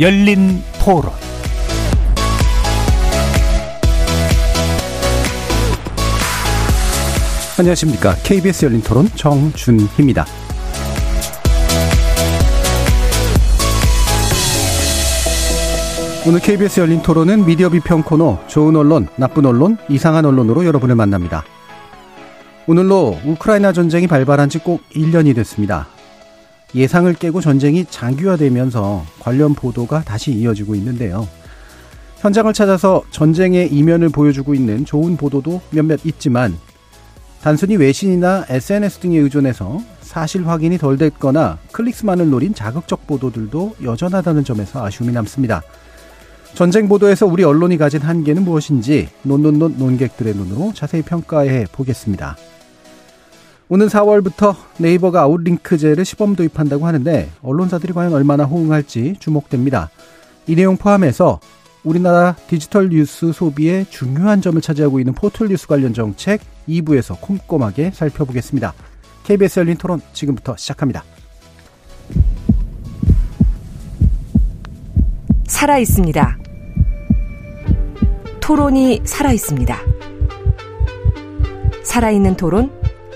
열린 토론 안녕하십니까. KBS 열린 토론 정준희입니다. 오늘 KBS 열린 토론은 미디어 비평 코너 좋은 언론, 나쁜 언론, 이상한 언론으로 여러분을 만납니다. 오늘로 우크라이나 전쟁이 발발한 지 꼭 1년이 됐습니다. 예상을 깨고 전쟁이 장기화되면서 관련 보도가 다시 이어지고 있는데요. 현장을 찾아서 전쟁의 이면을 보여주고 있는 좋은 보도도 몇몇 있지만 단순히 외신이나 SNS 등에 의존해서 사실 확인이 덜 됐거나 클릭수만을 노린 자극적 보도들도 여전하다는 점에서 아쉬움이 남습니다. 전쟁 보도에서 우리 언론이 가진 한계는 무엇인지 논논논 논객들의 눈으로 자세히 평가해 보겠습니다. 오는 4월부터 네이버가 아웃링크제를 시범 도입한다고 하는데 언론사들이 과연 얼마나 호응할지 주목됩니다. 이 내용 포함해서 우리나라 디지털 뉴스 소비의 중요한 점을 차지하고 있는 포털 뉴스 관련 정책 2부에서 꼼꼼하게 살펴보겠습니다. KBS 열린 토론 지금부터 시작합니다. 살아 있습니다. 토론이 살아 있습니다. 살아있는 토론,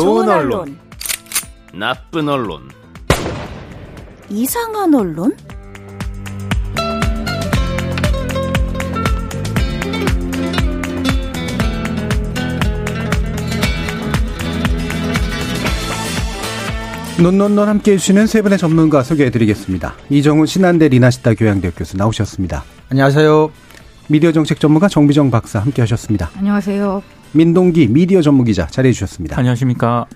좋은 언론, 나쁜 언론, 이상한 언론? 논논논 함께 해주시는 세 분의 전문가 소개해드리겠습니다. 이정훈 신한대 리나시타 교양대학 교수 나오셨습니다. 안녕하세요. 미디어 정책 전문가 정비정 박사 함께 하셨습니다. 안녕하세요. 민동기 미디어 전무기자 자리해 주셨습니다. 안녕하십니까.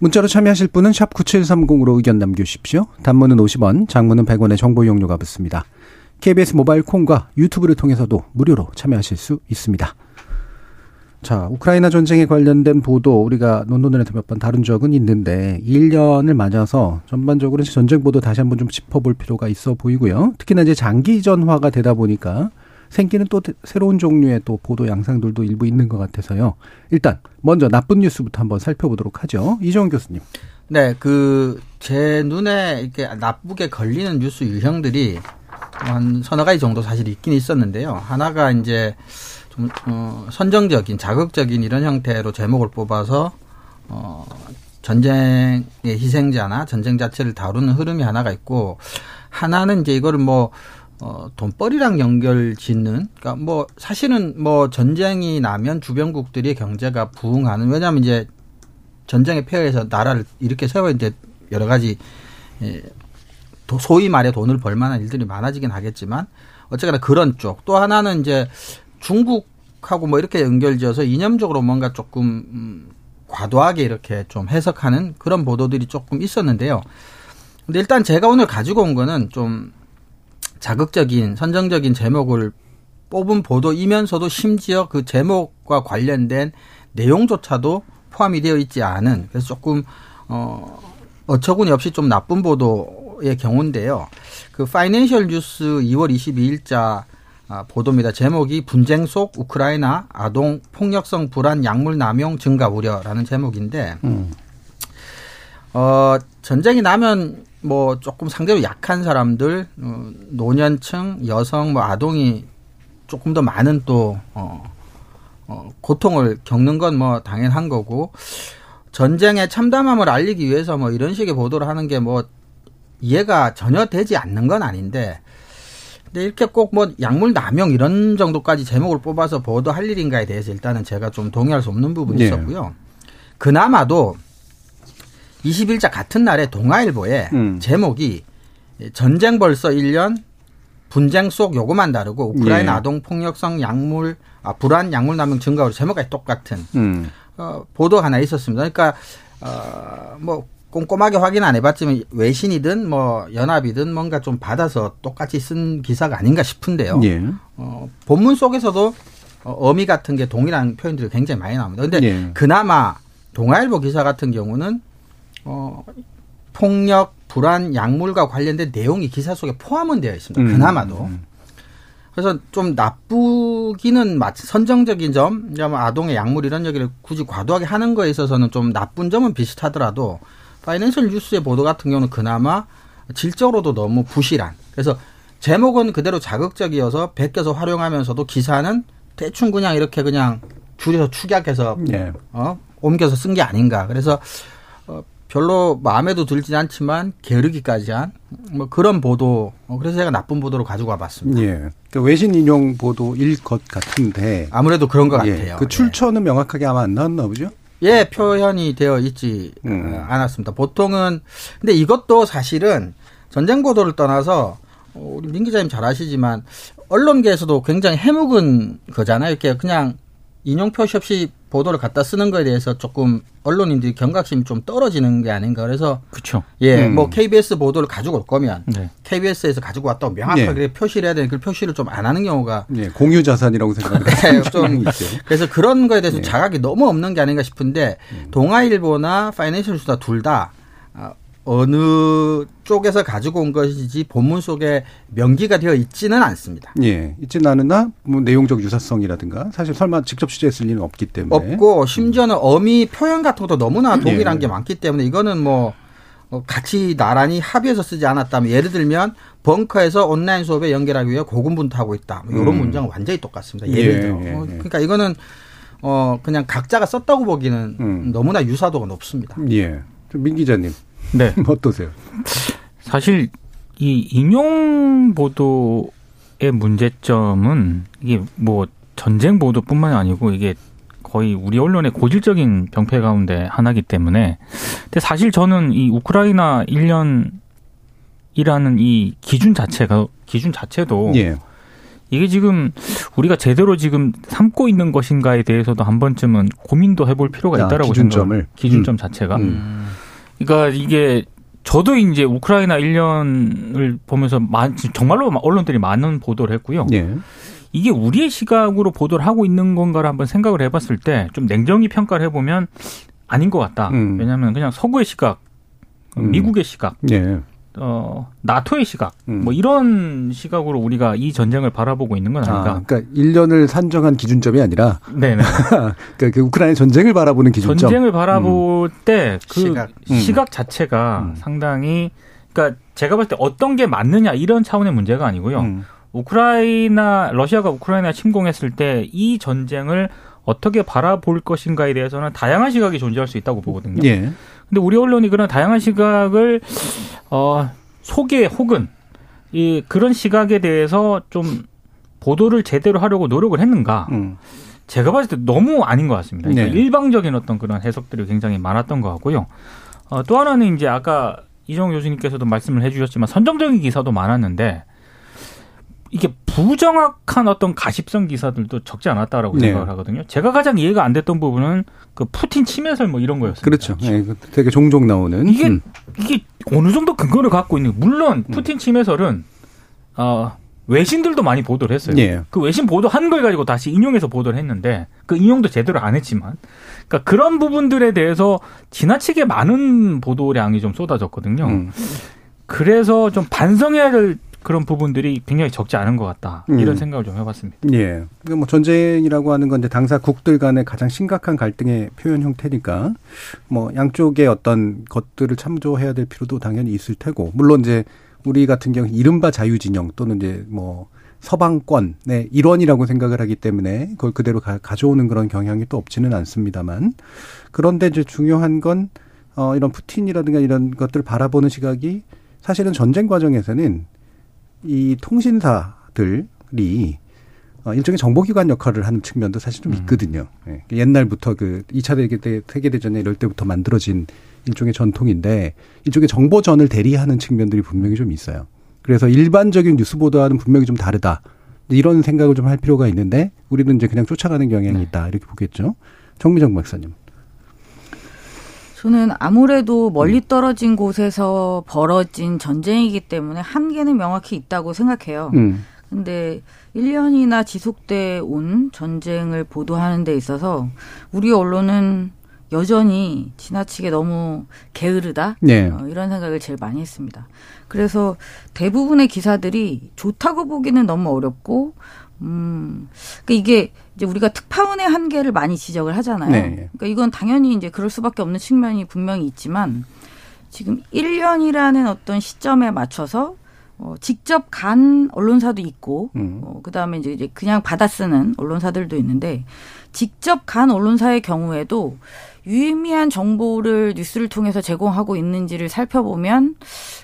문자로 참여하실 분은 샵 9730으로 의견 남겨주십시오. 단문은 50원, 장문은 100원의 정보 이용료가 붙습니다. KBS 모바일 콩과 유튜브를 통해서도 무료로 참여하실 수 있습니다. 자, 우크라이나 전쟁에 관련된 보도 우리가 논논에서 몇 번 다룬 적은 있는데 1년을 맞아서 전반적으로 전쟁 보도 다시 한번 좀 짚어볼 필요가 있어 보이고요. 특히나 이제 장기 전화가 되다 보니까 생기는 또 새로운 종류의 또 보도 양상들도 일부 있는 것 같아서요. 일단 먼저 나쁜 뉴스부터 한번 살펴보도록 하죠. 이정훈 교수님. 네, 그 제 눈에 이렇게 나쁘게 걸리는 뉴스 유형들이 한 서너 가지 정도 사실 있긴 있었는데요. 하나가 이제 좀 어, 선정적인 자극적인 이런 형태로 제목을 뽑아서 어 전쟁의 희생자나 전쟁 자체를 다루는 흐름이 하나가 있고 하나는 이제 이거를 뭐 어, 돈벌이랑 연결 짓는, 그니까 뭐, 사실은 뭐, 전쟁이 나면 주변국들이 경제가 부흥하는, 왜냐하면 이제, 전쟁의 폐해에서 나라를 이렇게 세워야 이제 여러 가지, 예, 소위 말해 돈을 벌 만한 일들이 많아지긴 하겠지만, 어쨌거나 그런 쪽. 또 하나는 이제, 중국하고 뭐 이렇게 연결 지어서 이념적으로 뭔가 조금, 음, 과도하게 이렇게 좀 해석하는 그런 보도들이 조금 있었는데요. 근데 일단 제가 오늘 가지고 온 거는 좀, 자극적인 선정적인 제목을 뽑은 보도이면서도 심지어 그 제목과 관련된 내용조차도 포함이 되어 있지 않은 그래서 조금 어 어처구니 없이 좀 나쁜 보도의 경우인데요. 그 파이낸셜 뉴스 2월 22일자 보도입니다. 제목이 분쟁 속 우크라이나 아동 폭력성 불안 약물 남용 증가 우려라는 제목인데 음. 어 전쟁이 나면 뭐 조금 상대로 약한 사람들, 어, 노년층, 여성, 뭐 아동이 조금 더 많은 또 어, 어, 고통을 겪는 건 뭐 당연한 거고 전쟁의 참담함을 알리기 위해서 뭐 이런 식의 보도를 하는 게 뭐 이해가 전혀 되지 않는 건 아닌데 근데 이렇게 꼭 뭐 약물 남용 이런 정도까지 제목을 뽑아서 보도할 일인가에 대해서 일단은 제가 좀 동의할 수 없는 부분이 네. 있었고요. 그나마도 20일자 같은 날에 동아일보에 음. 제목이 전쟁 벌써 1년 분쟁 속 요거만 다르고 우크라이나 예. 아동 폭력성 약물 아 불안 약물 남용 증가로 제목까지 똑같은 음. 어, 보도 하나 있었습니다. 그러니까 어뭐 꼼꼼하게 확인 안 해봤지만 외신이든 뭐 연합이든 뭔가 좀 받아서 똑같이 쓴 기사가 아닌가 싶은데요. 예. 어, 본문 속에서도 어, 어미 같은 게 동일한 표현들이 굉장히 많이 나옵니다. 근데 예. 그나마 동아일보 기사 같은 경우는 어, 폭력, 불안, 약물과 관련된 내용이 기사 속에 포함은 되어 있습니다. 음. 그나마도. 그래서 좀 나쁘기는 맞 선정적인 점, 뭐 아동의 약물 이런 얘기를 굳이 과도하게 하는 거에 있어서는 좀 나쁜 점은 비슷하더라도 파이낸셜 뉴스의 보도 같은 경우는 그나마 질적으로도 너무 부실한. 그래서 제목은 그대로 자극적이어서 베껴서 활용하면서도 기사는 대충 그냥 이렇게 그냥 줄여서 축약해서 예. 어 옮겨서 쓴 게 아닌가. 그래서 어, 별로 마음에도 들진 않지만 게으르기까지 한 뭐 그런 보도. 어, 그래서 제가 나쁜 보도로 가지고 와봤습니다. 예. 그 외신 인용 보도일 것 같은데. 아무래도 그런 것 예. 같아요. 그 출처는 명확하게 아마 안 나왔나 보죠? 예, 표현이 되어 있지 음. 어, 않았습니다. 보통은 근데 이것도 사실은 전쟁 보도를 떠나서 어, 우리 민 기자님 잘 아시지만 언론계에서도 굉장히 해묵은 거잖아요. 이렇게 그냥 인용 표시 없이 보도를 갖다 쓰는 거에 대해서 조금 언론인들이 경각심이 좀 떨어지는 게 아닌가. 그래서 그렇죠. 예, 음. 뭐 KBS 보도를 가지고 올 거면 네. KBS에서 가지고 왔다고 명확하게 예. 표시를 해야 되는 그 표시를 좀 안 하는 경우가 예. 공유 자산이라고 생각하는 네, 좀. 그래서 그런 거에 대해서 네. 자각이 너무 없는 게 아닌가 싶은데 동아일보나 파이낸셜 수다 둘다 아, 어느 쪽에서 가지고 온 것이지 본문 속에 명기가 되어 있지는 않습니다. 예. 있진 않으나 뭐 내용적 유사성이라든가 사실 설마 직접 취재했을 리는 없기 때문에 없고 심지어는 어미 표현 같은 것도 너무나 동일한 예. 게 많기 때문에 이거는 뭐 어, 같이 나란히 합의해서 쓰지 않았다면 예를 들면 벙커에서 온라인 수업에 연결하기 위해 고군분투하고 있다. 뭐 이런 음. 문장은 완전히 똑같습니다. 예를 예, 들어. 예, 어, 예. 그러니까 이거는 어 그냥 각자가 썼다고 보기는 음. 너무나 유사도가 높습니다. 예. 좀민 기자님 네. 어떠세요? 사실 이 인용 보도의 문제점은 이게 뭐 전쟁 보도뿐만 아니고 이게 거의 우리 언론의 고질적인 병폐 가운데 하나이기 때문에 근데 사실 저는 이 우크라이나 1년이라는 이 기준 자체가 기준 자체도 예. 이게 지금 우리가 제대로 지금 삼고 있는 것인가에 대해서도 한 번쯤은 고민도 해볼 필요가 아, 있다라고 기준점을. 생각. 기준점 자체가. 음. 그러니까 이게 저도 이제 우크라이나 1년을 보면서 마- 정말로 언론들이 많은 보도를 했고요. 예. 이게 우리의 시각으로 보도를 하고 있는 건가를 한번 생각을 해봤을 때 좀 냉정히 평가를 해보면 아닌 것 같다. 음. 왜냐하면 그냥 서구의 시각, 음. 미국의 시각, 예. 어, 나토의 시각, 음. 뭐 이런 시각으로 우리가 이 전쟁을 바라보고 있는 건 아, 아닌가. 그러니까 1년을 산정한 기준점이 아니라 네네. 그러니까 그 우크라이나 전쟁을 바라보는 기준점. 전쟁을 바라볼 때그 시각. 시각. 음. 자체가 음. 상당히 그러니까 제가 봤을 때 어떤 게 맞느냐 이런 차원의 문제가 아니고요. 음. 우크라이나 러시아가 우크라이나 침공했을 때 이 전쟁을 어떻게 바라볼 것인가에 대해서는 다양한 시각이 존재할 수 있다고 보거든요. 예. 근데 우리 언론이 그런 다양한 시각을 어 소개 혹은 이 그런 시각에 대해서 좀 보도를 제대로 하려고 노력을 했는가? 음. 제가 봤을 때 너무 아닌 것 같습니다. 그러니까 네. 일방적인 어떤 그런 해석들이 굉장히 많았던 것 같고요. 어, 또 하나는 이제 아까 이정 교수님께서도 말씀을 해주셨지만 선정적인 기사도 많았는데 이게 부정확한 어떤 가십성 기사들도 적지 않았다라고 네. 생각을 하거든요. 제가 가장 이해가 안 됐던 부분은 그 푸틴 침해설 뭐 이런 거였습니다. 그렇죠. 예. 그 되게 종종 나오는. 이게 음. 이게 어느 정도 근거를 갖고 있는 물론 푸틴 침해설은 어 외신들도 많이 보도를 했어요. 예. 그 외신 보도한 걸 가지고 다시 인용해서 보도를 했는데 그 인용도 제대로 안 했지만 그러니까 그런 부분들에 대해서 지나치게 많은 보도량이 좀 쏟아졌거든요. 음. 그래서 좀 반성해야 될 그런 부분들이 굉장히 적지 않은 것 같다. 음. 이런 생각을 좀 해봤습니다. 예. 그뭐 전쟁이라고 하는 건데 당사국들 간의 가장 심각한 갈등의 표현 형태니까 뭐 양쪽의 어떤 것들을 참조해야 될 필요도 당연히 있을 테고 물론 이제 우리 같은 경우 이른바 자유진영 또는 이제 뭐 서방권의 일원이라고 생각을 하기 때문에 그걸 그대로 가, 가져오는 그런 경향이 또 없지는 않습니다만 그런데 이제 중요한 건 어, 이런 푸틴이라든가 이런 것들 바라보는 시각이 사실은 전쟁 과정에서는 이 통신사들이 어, 일종의 정보기관 역할을 하는 측면도 사실 좀 있거든요. 예. 옛날부터 그 2차 세계대, 세계대전에 이럴 때부터 만들어진 일종의 전통인데 일종의 정보전을 대리하는 측면들이 분명히 좀 있어요. 그래서 일반적인 뉴스 보도와는 분명히 좀 다르다. 이런 생각을 좀 할 필요가 있는데 우리는 이제 그냥 쫓아가는 경향이 네. 있다. 이렇게 보겠죠. 정미정 박사님. 저는 아무래도 멀리 떨어진 곳에서 벌어진 전쟁이기 때문에 한계는 명확히 있다고 생각해요. 음. 근데 1년이나 지속돼 온 전쟁을 보도하는 데 있어서 우리 언론은 여전히 지나치게 너무 게으르다 네. 어, 이런 생각을 제일 많이 했습니다. 그래서 대부분의 기사들이 좋다고 보기는 너무 어렵고 음, 그러니까 이게 이제 우리가 특파원의 한계를 많이 지적을 하잖아요. 네. 그러니까 이건 당연히 이제 그럴 수밖에 없는 측면이 분명히 있지만 지금 1년이라는 어떤 시점에 맞춰서 어, 직접 간 언론사도 있고, 음. 어, 그 다음에 이제 이제 그냥 받아 쓰는 언론사들도 있는데, 직접 간 언론사의 경우에도 유의미한 정보를 뉴스를 통해서 제공하고 있는지를 살펴보면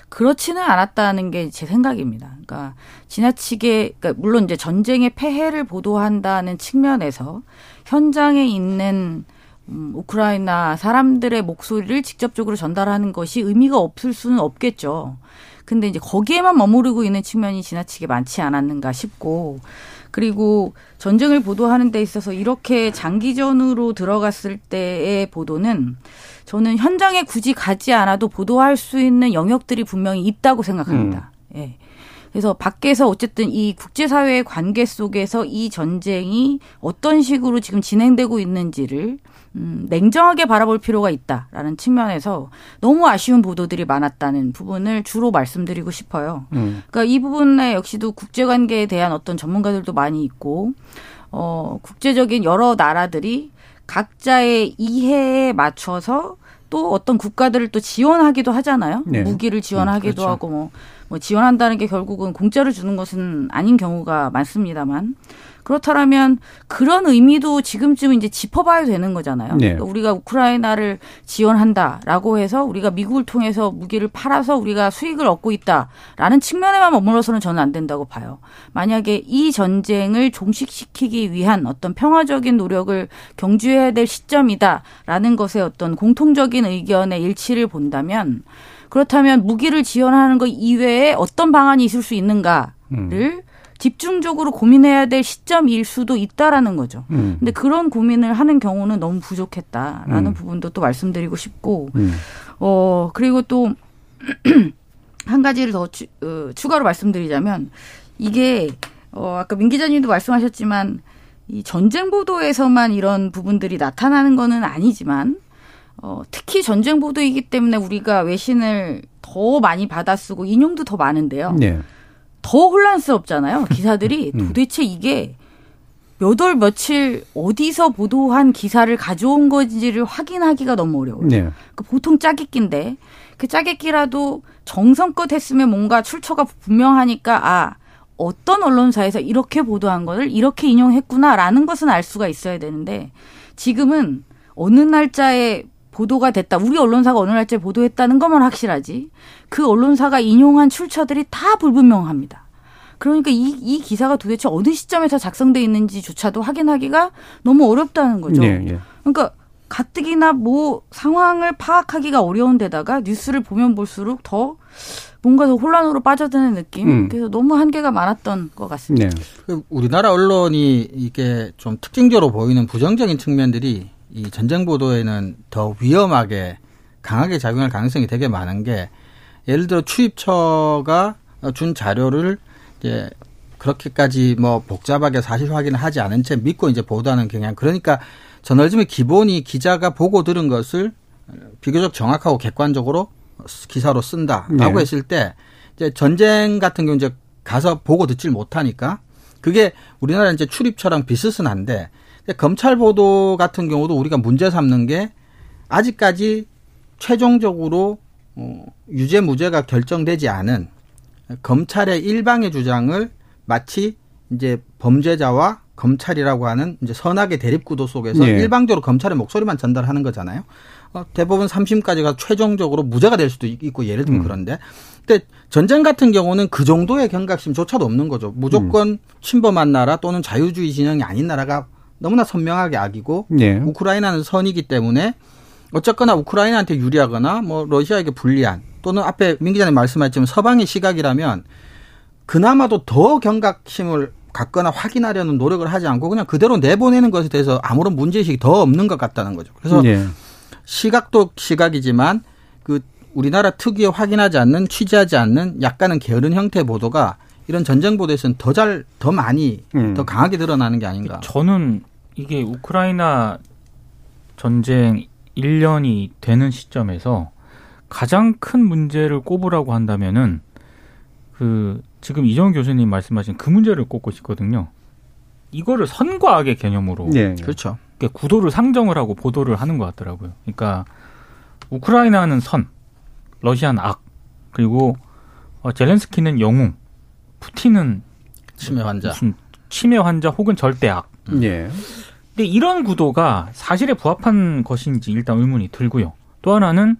그렇지는 않았다는 게 제 생각입니다. 그러니까 지나치게, 그러니까 물론 이제 전쟁의 폐해를 보도한다는 측면에서 현장에 있는 음, 우크라이나 사람들의 목소리를 직접적으로 전달하는 것이 의미가 없을 수는 없겠죠. 근데 이제 거기에만 머무르고 있는 측면이 지나치게 많지 않았는가 싶고, 그리고 전쟁을 보도하는 데 있어서 이렇게 장기전으로 들어갔을 때의 보도는 저는 현장에 굳이 가지 않아도 보도할 수 있는 영역들이 분명히 있다고 생각합니다. 예. 그래서 밖에서 어쨌든 이 국제사회의 관계 속에서 이 전쟁이 어떤 식으로 지금 진행되고 있는지를 음, 냉정하게 바라볼 필요가 있다라는 측면에서 너무 아쉬운 보도들이 많았다는 부분을 주로 말씀드리고 싶어요. 음. 그러니까 이 부분에 역시도 국제 관계에 대한 어떤 전문가들도 많이 있고, 어, 국제적인 여러 나라들이 각자의 이해에 맞춰서 또 어떤 국가들을 또 지원하기도 하잖아요. 네. 무기를 지원하기도 음, 그렇죠. 하고 뭐, 뭐 지원한다는 게 결국은 공짜로 주는 것은 아닌 경우가 많습니다만 그렇다면 그런 의미도 지금쯤 이제 짚어봐야 되는 거잖아요. 네. 그러니까 우리가 우크라이나를 지원한다라고 해서 우리가 미국을 통해서 무기를 팔아서 우리가 수익을 얻고 있다라는 측면에만 머물러서는 저는 안 된다고 봐요. 만약에 이 전쟁을 종식시키기 위한 어떤 평화적인 노력을 경주해야 될 시점이다라는 것에 어떤 공통적인 의견의 일치를 본다면 그렇다면 무기를 지원하는 것 이외에 어떤 방안이 있을 수 있는가를 음. 집중적으로 고민해야 될 시점일 수도 있다라는 거죠. 음. 근데 그런 고민을 하는 경우는 너무 부족했다라는 음. 부분도 또 말씀드리고 싶고, 음. 어, 그리고 또, 한 가지를 더 추, 어, 추가로 말씀드리자면, 이게, 어, 아까 민 기자님도 말씀하셨지만, 이 전쟁 보도에서만 이런 부분들이 나타나는 거는 아니지만, 어, 특히 전쟁 보도이기 때문에 우리가 외신을 더 많이 받아 쓰고 인용도 더 많은데요. 네. 더 혼란스럽잖아요. 기사들이 음. 도대체 이게 몇 월 며칠 어디서 보도한 기사를 가져온 건지를 확인하기가 너무 어려워요. 네. 그 보통 짜깁기인데 그 짜깁기라도 정성껏 했으면 뭔가 출처가 분명하니까 아 어떤 언론사에서 이렇게 보도한 거를 이렇게 인용했구나라는 것은 알 수가 있어야 되는데 지금은 어느 날짜에 보도가 됐다. 우리 언론사가 어느 날짜에 보도했다는 것만 확실하지. 그 언론사가 인용한 출처들이 다 불분명합니다. 그러니까 이, 이 기사가 도대체 어느 시점에서 작성돼 있는지조차도 확인하기가 너무 어렵다는 거죠. 네, 예. 그러니까 가뜩이나 뭐 상황을 파악하기가 어려운 데다가 뉴스를 보면 볼수록 더 뭔가 더 혼란으로 빠져드는 느낌. 음. 그래서 너무 한계가 많았던 것 같습니다. 네. 그 우리나라 언론이 이게 좀 특징적으로 보이는 부정적인 측면들이 이 전쟁 보도에는 더 위험하게 강하게 작용할 가능성이 되게 많은 게 예를 들어 출입처가 준 자료를 이제 그렇게까지 뭐 복잡하게 사실 확인을 하지 않은 채 믿고 이제 보도하는 경향. 그러니까 저널즘의 기본이 기자가 보고 들은 것을 비교적 정확하고 객관적으로 기사로 쓴다라고 네. 했을 때 이제 전쟁 같은 경우 이제 가서 보고 듣질 못하니까 그게 우리나라 이제 출입처랑 비슷은 한데 검찰 보도 같은 경우도 우리가 문제 삼는 게 아직까지 최종적으로 어, 유죄 무죄가 결정되지 않은 검찰의 일방의 주장을 마치 이제 범죄자와 검찰이라고 하는 이제 선악의 대립 구도 속에서 네. 일방적으로 검찰의 목소리만 전달하는 거잖아요. 어, 대법원 3심까지가 최종적으로 무죄가 될 수도 있고 예를 들면 음. 그런데 근데 전쟁 같은 경우는 그 정도의 경각심조차도 없는 거죠. 무조건 침범한 나라 또는 자유주의 진영이 아닌 나라가 너무나 선명하게 악이고 네. 우크라이나는 선이기 때문에 어쨌거나 우크라이나한테 유리하거나 뭐 러시아에게 불리한 또는 앞에 민 기자님 말씀하셨지만 서방의 시각이라면 그나마도 더 경각심을 갖거나 확인하려는 노력을 하지 않고 그냥 그대로 내보내는 것에 대해서 아무런 문제의식이 더 없는 것 같다는 거죠. 그래서 네. 시각도 시각이지만 그 우리나라 특유의 확인하지 않는 취재하지 않는 약간은 게으른 형태의 보도가 이런 전쟁 보도에서는 더 잘 더 많이 음. 더 강하게 드러나는 게 아닌가. 저는 이게 우크라이나 전쟁 1년이 되는 시점에서 가장 큰 문제를 꼽으라고 한다면은 그 지금 이정훈 교수님 말씀하신 그 문제를 꼽고 싶거든요. 이거를 선과 악의 개념으로 예. 그렇죠. 이렇게 구도를 상정을 하고 보도를 하는 것 같더라고요. 그러니까 우크라이나는 선, 러시아는 악, 그리고 어, 젤렌스키는 영웅, 푸틴은 치매 환자. 무슨 치매 환자 혹은 절대 악. 예. 근데 이런 구도가 사실에 부합한 것인지 일단 의문이 들고요. 또 하나는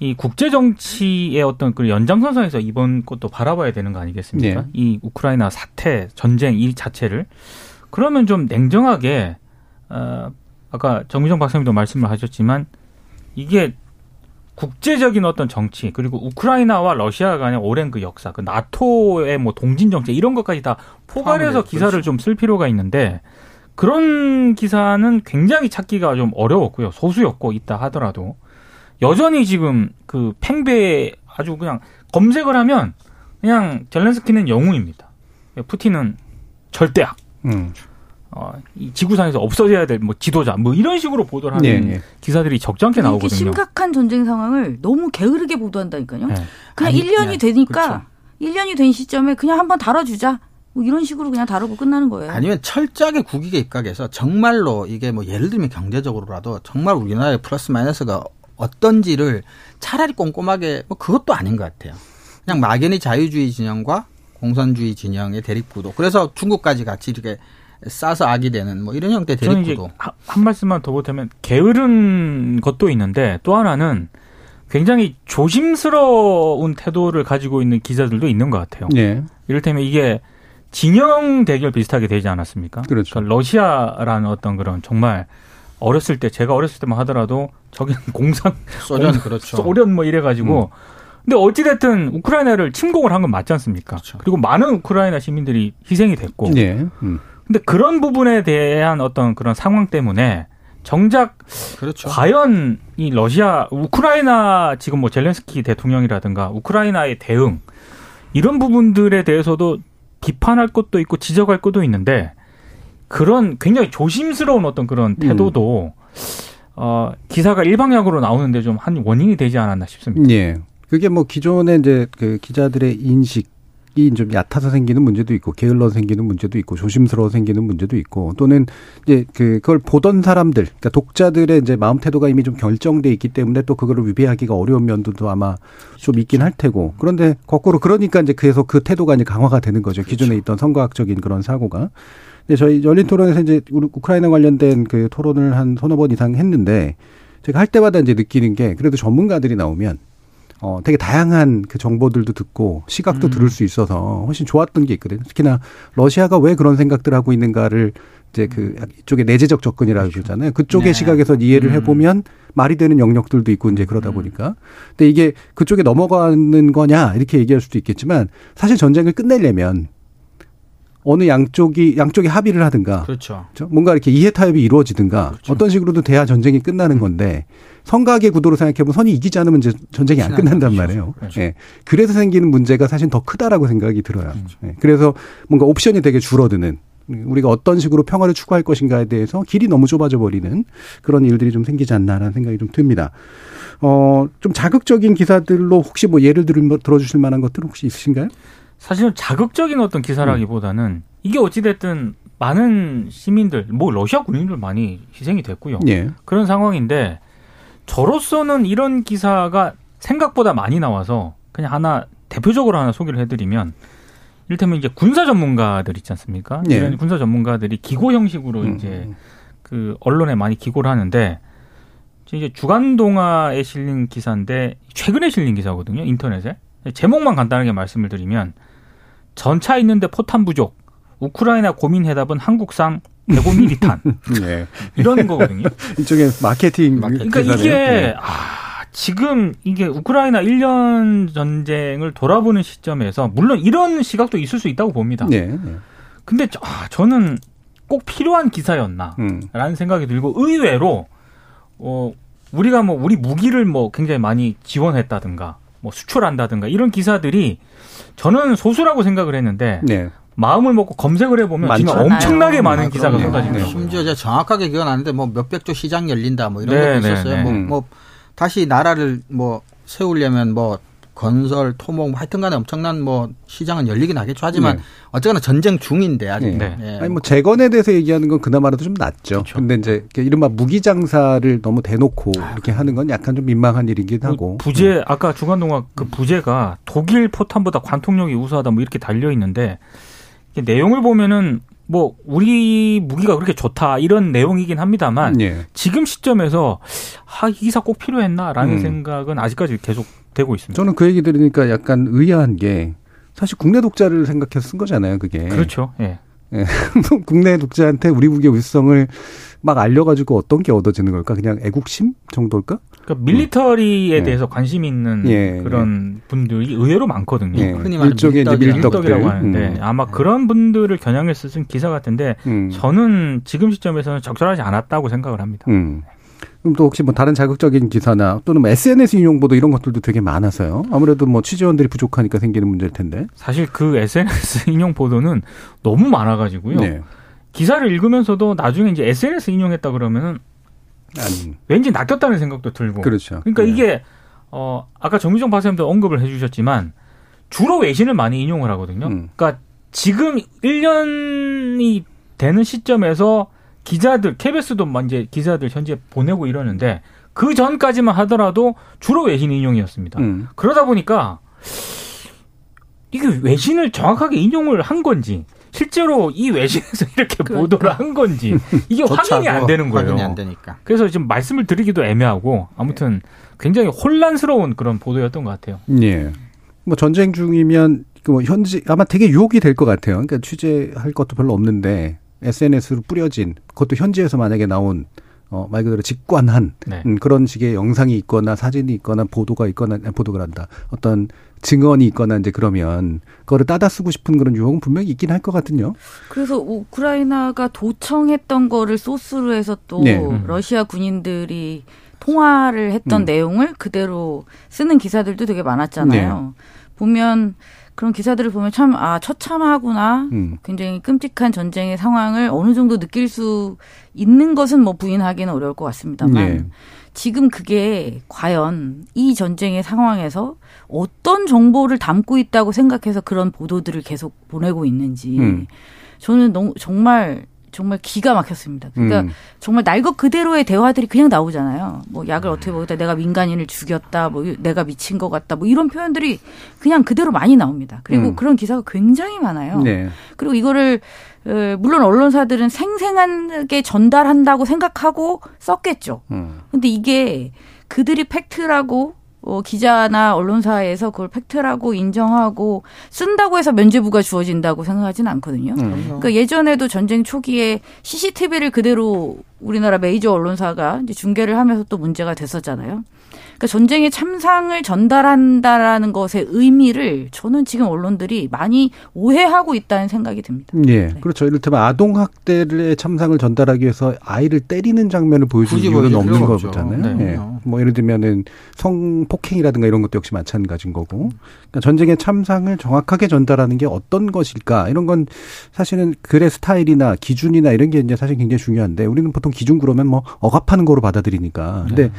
이 국제 정치의 어떤 그 연장선상에서 이번 것도 바라봐야 되는 거 아니겠습니까? 네. 이 우크라이나 사태, 전쟁 이 자체를 그러면 좀 냉정하게 어, 아까 정미정 박사님도 말씀을 하셨지만 이게 국제적인 어떤 정치 그리고 우크라이나와 러시아 간의 오랜 그 역사, 그 나토의 뭐 동진 정책 이런 것까지 다 포괄해서 기사를 그렇죠. 좀쓸 필요가 있는데 그런 기사는 굉장히 찾기가 좀 어려웠고요. 소수였고 있다 하더라도 여전히 지금 그 팽배에 아주 그냥 검색을 하면 그냥 젤렌스키는 영웅입니다. 푸틴은 절대악. 음. 어, 이 지구상에서 없어져야 될 뭐 지도자 뭐 이런 식으로 보도를 하는 예, 예. 기사들이 적잖게 나오거든요. 심각한 전쟁 상황을 너무 게으르게 보도한다니까요. 네. 그냥 아니, 1년이 그냥, 되니까 1년이 된 시점에 그냥 한번 다뤄주자. 뭐 이런 식으로 그냥 다루고 끝나는 거예요. 아니면 철저하게 국익에 입각해서 정말로 이게 뭐 예를 들면 경제적으로라도 정말 우리나라의 플러스 마이너스가 어떤지를 차라리 꼼꼼하게 뭐 그것도 아닌 것 같아요. 그냥 막연히 자유주의 진영과 공산주의 진영의 대립구도. 그래서 중국까지 같이 이렇게 싸서 악이 되는 뭐 이런 형태의 저는 이제 대립구도. 한, 한 말씀만 더 보태면 게으른 것도 있는데 또 하나는 굉장히 조심스러운 태도를 가지고 있는 기자들도 있는 것 같아요. 예. 이를테면 이게 진영 대결 비슷하게 되지 않았습니까? 그렇죠. 그러니까 러시아라는 어떤 그런 정말 어렸을 때 제가 어렸을 때만 하더라도 저기 공산 소련 공- 그렇죠. 소련 뭐 이래 가지고 근데 어찌 됐든 우크라이나를 침공을 한 건 맞지 않습니까? 그렇죠. 그리고 많은 우크라이나 시민들이 희생이 됐고 예. 음. 근데 그런 부분에 대한 어떤 그런 상황 때문에 정작 그렇죠. 과연 이 러시아 우크라이나 지금 뭐 젤렌스키 대통령이라든가 우크라이나의 대응 이런 부분들에 대해서도 비판할 것도 있고 지적할 것도 있는데 그런 굉장히 조심스러운 어떤 그런 태도도 어 기사가 일방향으로 나오는데 좀 한 원인이 되지 않았나 싶습니다. 예. 그게 뭐 기존에 이제 그 기자들의 인식이 좀 얕아서 생기는 문제도 있고 게을러서 생기는 문제도 있고 조심스러워 생기는 문제도 있고 또는 이제 그 그걸 보던 사람들 그러니까 독자들의 이제 마음 태도가 이미 좀 결정돼 있기 때문에 또 그거를 위배하기가 어려운 면도 아마 좀 있긴 할 테고 그런데 거꾸로 그러니까 이제 그래서 그 태도가 이제 강화가 되는 거죠. 기존에 있던 선거학적인 그런 사고가. 근데 저희 열린 토론에서 이제 우크라이나 관련된 그 토론을 한 서너 번 이상 했는데 제가 할 때마다 이제 느끼는 게 그래도 전문가들이 나오면 어, 되게 다양한 그 정보들도 듣고 시각도 음. 들을 수 있어서 훨씬 좋았던 게 있거든요. 특히나 러시아가 왜 그런 생각들 하고 있는가를 이제 그 이쪽에 내재적 접근이라고 그러잖아요. 그쪽의 네. 시각에서 이해를 음. 해보면 말이 되는 영역들도 있고 이제 그러다 보니까. 근데 이게 그쪽에 넘어가는 거냐 이렇게 얘기할 수도 있겠지만 사실 전쟁을 끝내려면 어느 양쪽이 양쪽이 합의를 하든가 그렇죠. 그렇죠? 뭔가 이렇게 이해 타협이 이루어지든가 어떤 식으로든 돼야 전쟁이 끝나는 건데 성각의 구도로 생각해보면 선이 이기지 않으면 이제 전쟁이 안 그렇죠. 끝난단 말이에요. 예. 그래서 생기는 문제가 사실 더 크다라고 생각이 들어요. 예. 그래서 뭔가 옵션이 되게 줄어드는 우리가 어떤 식으로 평화를 추구할 것인가에 대해서 길이 너무 좁아져 버리는 그런 일들이 좀 생기지 않나라는 생각이 좀 듭니다. 어, 좀 자극적인 기사들로 혹시 뭐 예를 들, 들어주실 만한 것들 혹시 있으신가요? 사실은 자극적인 어떤 기사라기보다는 이게 어찌됐든 많은 시민들, 뭐 러시아 군인들 많이 희생이 됐고요. 예. 그런 상황인데 저로서는 이런 기사가 생각보다 많이 나와서 그냥 하나 대표적으로 하나 소개를 해드리면 이를테면 이제 군사 전문가들 있지 않습니까? 예. 이런 군사 전문가들이 기고 형식으로 음. 이제 그 언론에 많이 기고를 하는데 이제 주간 동화에 실린 기사인데 최근에 실린 기사거든요 인터넷에 제목만 간단하게 말씀을 드리면 전차 있는데 포탄 부족 우크라이나 고민 해답은 한국산 105mm 탄 예. 이런 거거든요. 이쪽에 마케팅. 마케팅. 그러니까 기사네요. 이게 예. 아, 지금 이게 우크라이나 1년 전쟁을 돌아보는 시점에서 물론 이런 시각도 있을 수 있다고 봅니다. 예. 예. 근데 저, 아, 저는 꼭 필요한 기사였나 음. 라는 생각이 들고 의외로 어 우리가 뭐 우리 무기를 뭐 굉장히 많이 지원했다든가 뭐 수출한다든가 이런 기사들이 저는 소수라고 생각을 했는데 네. 마음을 먹고 검색을 해보면 진짜 많잖아요. 엄청나게 많은 아, 기사가. 쏟아지네요. 심지어 제가 정확하게 기억 안 나는데 뭐 몇백 조 시장 열린다 뭐 이런 네, 것도 네, 있었어요. 네. 뭐, 음. 뭐 다시 나라를 뭐 세우려면 뭐 건설, 토목, 뭐 하여튼간에 엄청난 뭐 시장은 열리긴 하겠죠. 하지만 네. 어쨌거나 전쟁 중인데 아직. 네. 예. 아니 뭐 재건에 대해서 얘기하는 건 그나마라도 좀 낫죠. 그렇죠. 근데 이제 이렇게 이른바 무기 장사를 너무 대놓고 이렇게 하는 건 약간 좀 민망한 일이긴 하고. 그 부재 아까 주간동화 그 부재가 독일 포탄보다 관통력이 우수하다 뭐 이렇게 달려 있는데 내용을 보면은 뭐 우리 무기가 그렇게 좋다 이런 내용이긴 합니다만 예. 지금 시점에서 아, 이 기사 꼭 필요했나라는 음. 생각은 아직까지 계속 되고 있습니다. 저는 그 얘기 들으니까 약간 의아한 게 사실 국내 독자를 생각해서 쓴 거잖아요, 그게. 그렇죠. 예. 국내 독자한테 우리 무기의 우수성을 막 알려가지고 어떤 게 얻어지는 걸까? 그냥 애국심 정도일까? 그러니까 밀리터리에 예. 대해서 관심 있는 예, 그런 분들이 의외로 많거든요. 예. 흔히 말하는 일종의 밀떡들. 밀떡 이라고 하는데 음. 아마 그런 분들을 겨냥해서 쓴 기사 같은데 음. 저는 지금 시점에서는 적절하지 않았다고 생각을 합니다. 음. 그럼 또 혹시 뭐 다른 자극적인 기사나 또는 뭐 SNS 인용 보도 이런 것들도 되게 많아서요. 아무래도 뭐 취재원들이 부족하니까 생기는 문제일 텐데. 사실 그 SNS 인용 보도는 너무 많아가지고요. 네. 기사를 읽으면서도 나중에 이제 SNS 인용했다 그러면은 아니, 왠지 낚였다는 생각도 들고. 그렇죠. 그러니까 네. 이게 어 아까 정미정 박사님도 언급을 해주셨지만 주로 외신을 많이 인용을 하거든요. 음. 그러니까 지금 1년이 되는 시점에서 기자들 KBS도 막 이제 기자들 현재 보내고 이러는데 그 전까지만 하더라도 주로 외신 인용이었습니다. 음. 그러다 보니까 이게 외신을 정확하게 인용을 한 건지 실제로 이 외신에서 이렇게 그러니까. 보도를 한 건지 이게 확인이 안 되는 거예요. 확인이 안 되니까. 그래서 지금 말씀을 드리기도 애매하고 아무튼 굉장히 혼란스러운 그런 보도였던 것 같아요. 예. 뭐 전쟁 중이면 그뭐 현지 아마 되게 유혹이 될 것 같아요. 그러니까 취재할 것도 별로 없는데 SNS로 뿌려진 그것도 현지에서 만약에 나온 어, 말 그대로 직관한 네. 음, 그런 식의 영상이 있거나 사진이 있거나 보도가 있거나 아니, 보도가 한다 어떤 증언이 있거나 이제 그러면 그거를 따다 쓰고 싶은 그런 유혹은 분명히 있긴 할 것 같은요. 그래서 우크라이나가 도청했던 거를 소스로 해서 또 네. 음. 러시아 군인들이 통화를 했던 음. 내용을 그대로 쓰는 기사들도 되게 많았잖아요. 보면 그런 기사들을 보면 참 아 처참하구나. 음. 굉장히 끔찍한 전쟁의 상황을 어느 정도 느낄 수 있는 것은 뭐 부인하기는 어려울 것 같습니다만 예. 지금 그게 과연 이 전쟁의 상황에서 어떤 정보를 담고 있다고 생각해서 그런 보도들을 계속 보내고 있는지 음. 저는 너무 정말 정말 기가 막혔습니다. 그러니까 음. 정말 날 것 그대로의 대화들이 그냥 나오잖아요. 뭐 약을 어떻게 먹었다, 내가 민간인을 죽였다, 뭐 내가 미친 것 같다, 뭐 이런 표현들이 그냥 그대로 많이 나옵니다. 그리고 음. 그런 기사가 굉장히 많아요. 네. 그리고 이거를 어, 물론 언론사들은 생생하게 전달한다고 생각하고 썼겠죠. 음. 근데 이게 그들이 팩트라고 어, 기자나 언론사에서 그걸 팩트라고 인정하고 쓴다고 해서 면죄부가 주어진다고 생각하지는 않거든요. 음. 그러니까 예전에도 전쟁 초기에 CCTV를 그대로 우리나라 메이저 언론사가 이제 중계를 하면서 또 문제가 됐었잖아요. 그러니까 전쟁의 참상을 전달한다라는 것의 의미를 저는 지금 언론들이 많이 오해하고 있다는 생각이 듭니다. 예, 네. 그렇죠. 이를테면 아동 학대의 참상을 전달하기 위해서 아이를 때리는 장면을 굳이 이유는 없는. 거잖아요. 네. 예. 뭐 예를 들면은 성폭행이라든가 이런 것도 역시 마찬가지인 거고. 그러니까 전쟁의 참상을 정확하게 전달하는 게 어떤 것일까? 이런 건 사실은 글의 스타일이나 기준이나 이런 게 이제 사실 굉장히 중요한데 우리는 보통 기준 그러면 뭐 억압하는 거로 받아들이니까. 근데 네.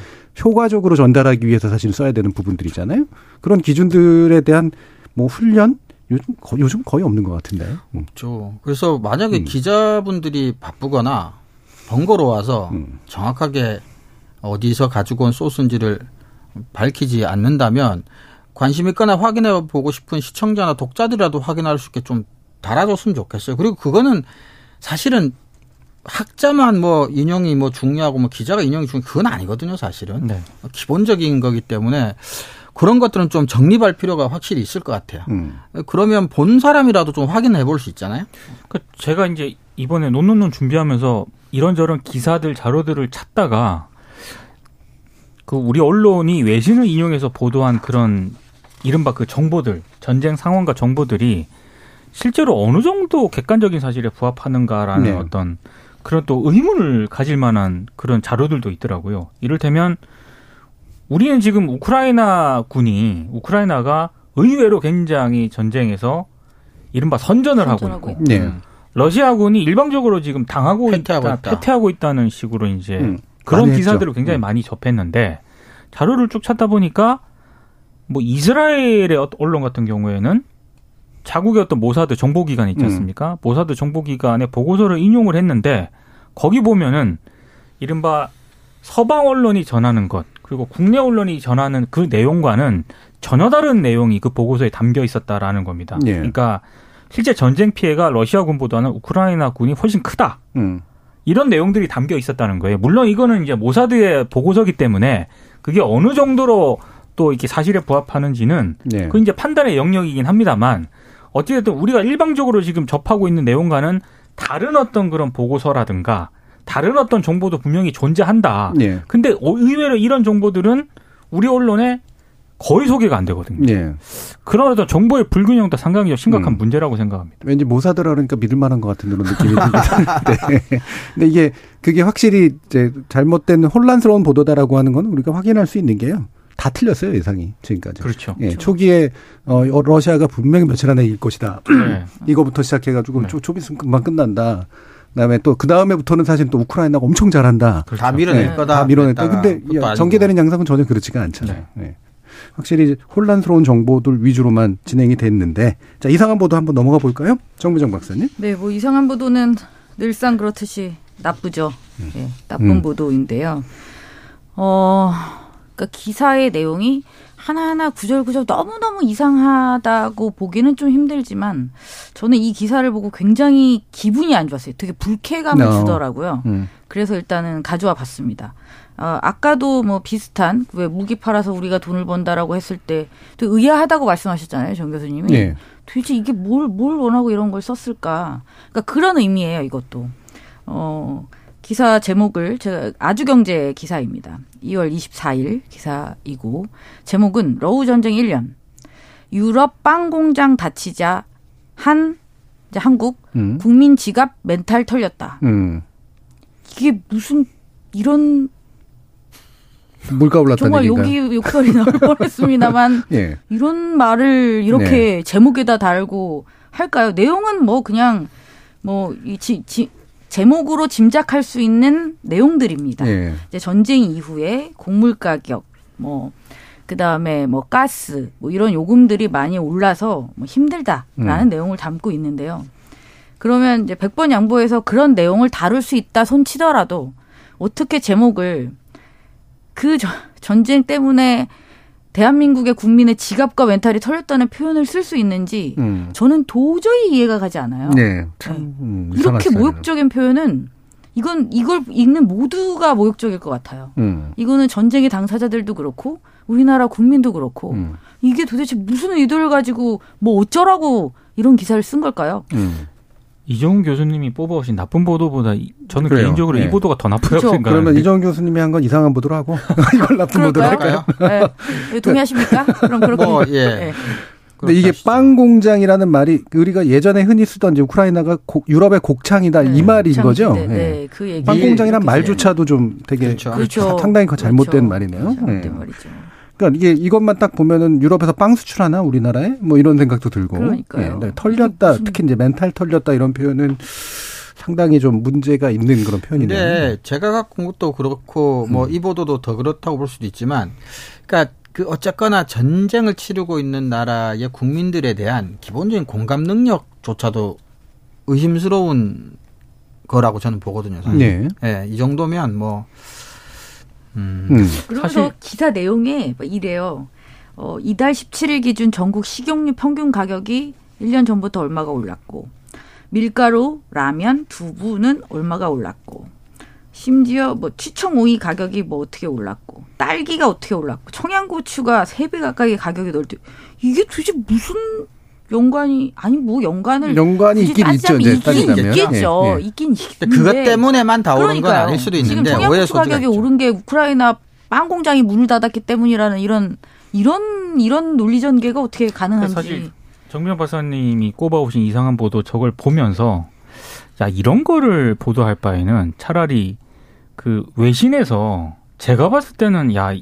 효과적으로 전달하기 위해서 사실 써야 되는 부분들이잖아요. 그런 기준들에 대한 뭐 훈련 요즘 거, 요즘 거의 없는 것 같은데. 음. 그렇죠. 그래서 만약에 음. 기자분들이 바쁘거나 번거로워서 음. 정확하게 어디서 가지고 온 소스인지를 밝히지 않는다면 관심 있거나 확인해 보고 싶은 시청자나 독자들이라도 확인할 수 있게 좀 달아줬으면 좋겠어요. 그리고 그거는 사실은 학자만 뭐 인용이 뭐 중요하고 뭐 기자가 인용이 중요 그건 아니거든요, 사실은. 네. 기본적인 거기 때문에 그런 것들은 좀 정립할 필요가 확실히 있을 것 같아요. 음. 그러면 본 사람이라도 좀 확인해 볼 수 있잖아요. 그 제가 이제 이번에 논논논 준비하면서 이런저런 기사들 자료들을 찾다가 그 우리 언론이 외신을 인용해서 보도한 그런 이른바 그 정보들 전쟁 상황과 정보들이 실제로 어느 정도 객관적인 사실에 부합하는가라는 네. 어떤 그런 또 의문을 가질 만한 그런 자료들도 있더라고요. 이를테면 우리는 지금 우크라이나 군이 우크라이나가 의외로 굉장히 전쟁에서 이른바 선전을 하고 있고 네. 러시아군이 일방적으로 지금 당하고 패퇴하고 있다, 있다. 패퇴하고 있다는 식으로 이제 음, 그런 기사들을 했죠. 굉장히 음. 많이 접했는데 자료를 쭉 찾다 보니까 뭐 이스라엘의 어- 언론 같은 경우에는 자국의 어떤 모사드 정보기관 있지 음. 않습니까? 모사드 정보기관의 보고서를 인용을 했는데 거기 보면은 이른바 서방 언론이 전하는 것 그리고 국내 언론이 전하는 그 내용과는 전혀 다른 내용이 그 보고서에 담겨 있었다라는 겁니다. 예. 그러니까 실제 전쟁 피해가 러시아 군보다는 우크라이나 군이 훨씬 크다. 음. 이런 내용들이 담겨 있었다는 거예요. 물론 이거는 이제 모사드의 보고서기 때문에 그게 어느 정도로 또 이렇게 사실에 부합하는지는 네. 그 이제 판단의 영역이긴 합니다만 어찌됐든 우리가 일방적으로 지금 접하고 있는 내용과는 다른 어떤 그런 보고서라든가 다른 어떤 정보도 분명히 존재한다. 네. 근데 어- 의외로 이런 정보들은 우리 언론에 거의 소개가 안 되거든요. 네. 그런 어떤 정보의 불균형도 상당히 좀 심각한 음. 문제라고 생각합니다. 왠지 모사드라 그러니까 믿을 만한 것 같은 그런 느낌이 듭니다. 네. 근데 이게 그게 확실히 이제 잘못된 혼란스러운 보도다라고 하는 건 우리가 확인할 수 있는 게요. 다 틀렸어요 예상이 지금까지. 그렇죠. 예, 초기에 어 러시아가 분명히 며칠 안에 이길 것이다. 네. 이거부터 시작해가지고 네. 좀, 좀 있으면 금방 끝난다. 그다음에 또 그 다음에부터는 사실 또 우크라이나가 엄청 잘한다. 그렇죠. 다 밀어낼 네, 거다. 다 밀어냈다. 근데 아니고. 전개되는 양상은 전혀 그렇지가 않잖아요. 네. 확실히 혼란스러운 정보들 위주로만 진행이 됐는데 자 이상한 보도 한번 넘어가 볼까요? 정부정 박사님. 네, 뭐 이상한 보도는 늘상 그렇듯이 나쁘죠. 예, 나쁜 음. 보도인데요. 어, 그러니까 기사의 내용이 하나하나 구절구절 너무너무 이상하다고 보기는 좀 힘들지만 저는 이 기사를 보고 굉장히 기분이 안 좋았어요. 되게 불쾌감을 어. 주더라고요. 음. 그래서 일단은 가져와 봤습니다. 어, 아까도 뭐 비슷한 왜 무기 팔아서 우리가 돈을 번다라고 했을 때 또 의아하다고 말씀하셨잖아요, 정 교수님이. 예. 도대체 이게 뭘, 뭘 원하고 이런 걸 썼을까? 그러니까 그런 의미예요, 이것도. 어, 기사 제목을 제가 아주경제 기사입니다. 2월 24일 기사이고 제목은 러우 전쟁 1년 유럽 빵 공장 다치자 한 이제 한국 음. 국민 지갑 멘탈 털렸다. 음. 이게 무슨 이런 물가 올랐다는 정말? 욕이 욕설이 나올 뻔했습니다만 예. 이런 말을 이렇게 네. 제목에다 달고 할까요? 내용은 뭐 그냥 뭐이 제목으로 짐작할 수 있는 내용들입니다. 예. 이제 전쟁 이후에 곡물 가격 뭐 그다음에 뭐 가스 뭐 이런 요금들이 많이 올라서 뭐 힘들다라는 음. 내용을 담고 있는데요. 그러면 이제 100번 양보해서 그런 내용을 다룰 수 있다 손치더라도 어떻게 제목을 그 저- 전쟁 때문에 대한민국의 국민의 지갑과 멘탈이 털렸다는 표현을 쓸 수 있는지 음. 저는 도저히 이해가 가지 않아요. 네. 참 음, 이렇게. 모욕적인 표현은 이건 이걸 읽는 모두가 모욕적일 것 같아요. 음. 이거는 전쟁의 당사자들도 그렇고 우리나라 국민도 그렇고 음. 이게 도대체 무슨 의도를 가지고 뭐 어쩌라고 이런 기사를 쓴 걸까요? 음. 이종훈 교수님이 뽑아오신 나쁜 보도보다 이- 저는 그래요. 개인적으로 네. 이 보도가 더 나쁘다고 그렇죠. 생각하는데 그러면 이정 교수님이 한 건 이상한 보도로 하고 이걸 나쁜 보도로 할까요? 네. 네. 동의하십니까? 그럼 그렇게 뭐, 예. 네. 근데 이게 빵 공장이라는 말이 우리가 예전에 흔히 쓰던 이제 우크라이나가 곡- 유럽의 곡창이다 이 네, 말인 참, 거죠. 네, 예. 네. 그 얘기. 빵 공장이란 말조차도 좀 되게 그렇죠. 그렇죠. 상당히 그 잘못된 그렇죠. 말이네요. 잘못된 예. 말이죠. 그러니까 이게 이것만 딱 보면은 유럽에서 빵 수출하나 우리나라에 뭐 이런 생각도 들고 그러니까요. 네, 털렸다 무슨- 특히 이제 멘탈 털렸다 이런 표현은 상당히 좀 문제가 있는 그런 표현이네요. 근데 제가 갖고 온 것도 그렇고 뭐 음. 이 보도도 더 그렇다고 볼 수도 있지만 그러니까 그 어쨌거나 전쟁을 치르고 있는 나라의 국민들에 대한 기본적인 공감 능력조차도 의심스러운 거라고 저는 보거든요. 사실. 네. 예, 이 정도면 뭐 음, 음. 그러면서 사실- 기사 내용에 뭐 이래요. 어, 이달 17일 기준 전국 식용유 평균 가격이 1년 전부터 얼마가 올랐고 밀가루, 라면, 두부는 얼마가 올랐고 심지어 뭐 취청 오이 가격이 뭐 어떻게 올랐고 딸기가 어떻게 올랐고 청양고추가 3배 가까이 가격이 늘때 이게 도대체 무슨 연관이 아니 뭐 연관을 연관이 있긴 있죠. 이제 있긴. 있겠죠. 예, 예. 있긴 있는데 그것 때문에만 다 오른 건. 아닐 수도 지금 있는데 오해 청양고추 가격이. 오른 게 우크라이나 빵 공장이 문을 닫았기 때문이라는 이런 이런 이런 논리 전개가 어떻게 가능한지. 사실 정명 박사님이 꼽아오신 이상한 보도 저걸 보면서 야 이런 거를 보도할 바에는 차라리 그 외신에서 제가 봤을 때는 야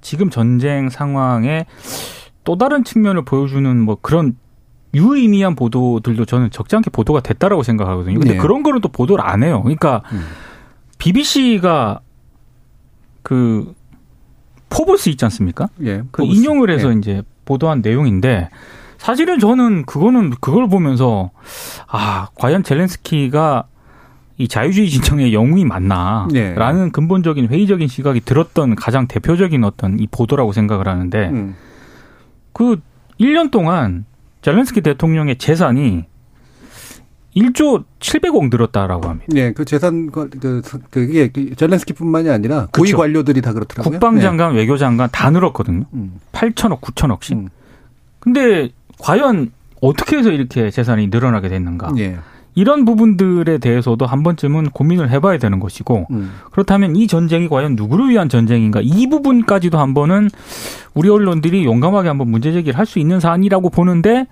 지금 전쟁 상황에 또 다른 측면을 보여주는 뭐 그런 유의미한 보도들도 저는 적지 않게 보도가 됐다라고 생각하거든요. 근데 네. 그런 거는 또 보도를 안 해요. 그러니까 음. BBC가 그 포브스 있지 않습니까? 예. 그. 인용을 해서 예. 이제 보도한 내용인데 사실은 저는 그거는 그걸 보면서 아 과연 젤렌스키가 이 자유주의 진영의 영웅이 네. 맞나라는 근본적인 회의적인 시각이 들었던 가장 대표적인 어떤 이 보도라고 생각을 하는데 음. 그 1년 동안 젤렌스키 대통령의 재산이 1조 700억 늘었다라고 합니다. 예, 그 재산 그, 그 그게 그 젤렌스키뿐만이 아니라 고위 그쵸. 관료들이 다 그렇더라고요. 국방장관, 외교장관 다 늘었거든요. 네. 음. 8천억, 9천억씩. 음. 근데 과연 어떻게 해서 이렇게 재산이 늘어나게 됐는가? 예. 이런 부분들에 대해서도 한 번쯤은 고민을 해봐야 되는 것이고 음. 그렇다면 이 전쟁이 과연 누구를 위한 전쟁인가 이 부분까지도 한 번은 우리 언론들이 용감하게 한번 문제 제기를 할 수 있는 사안이라고 보는데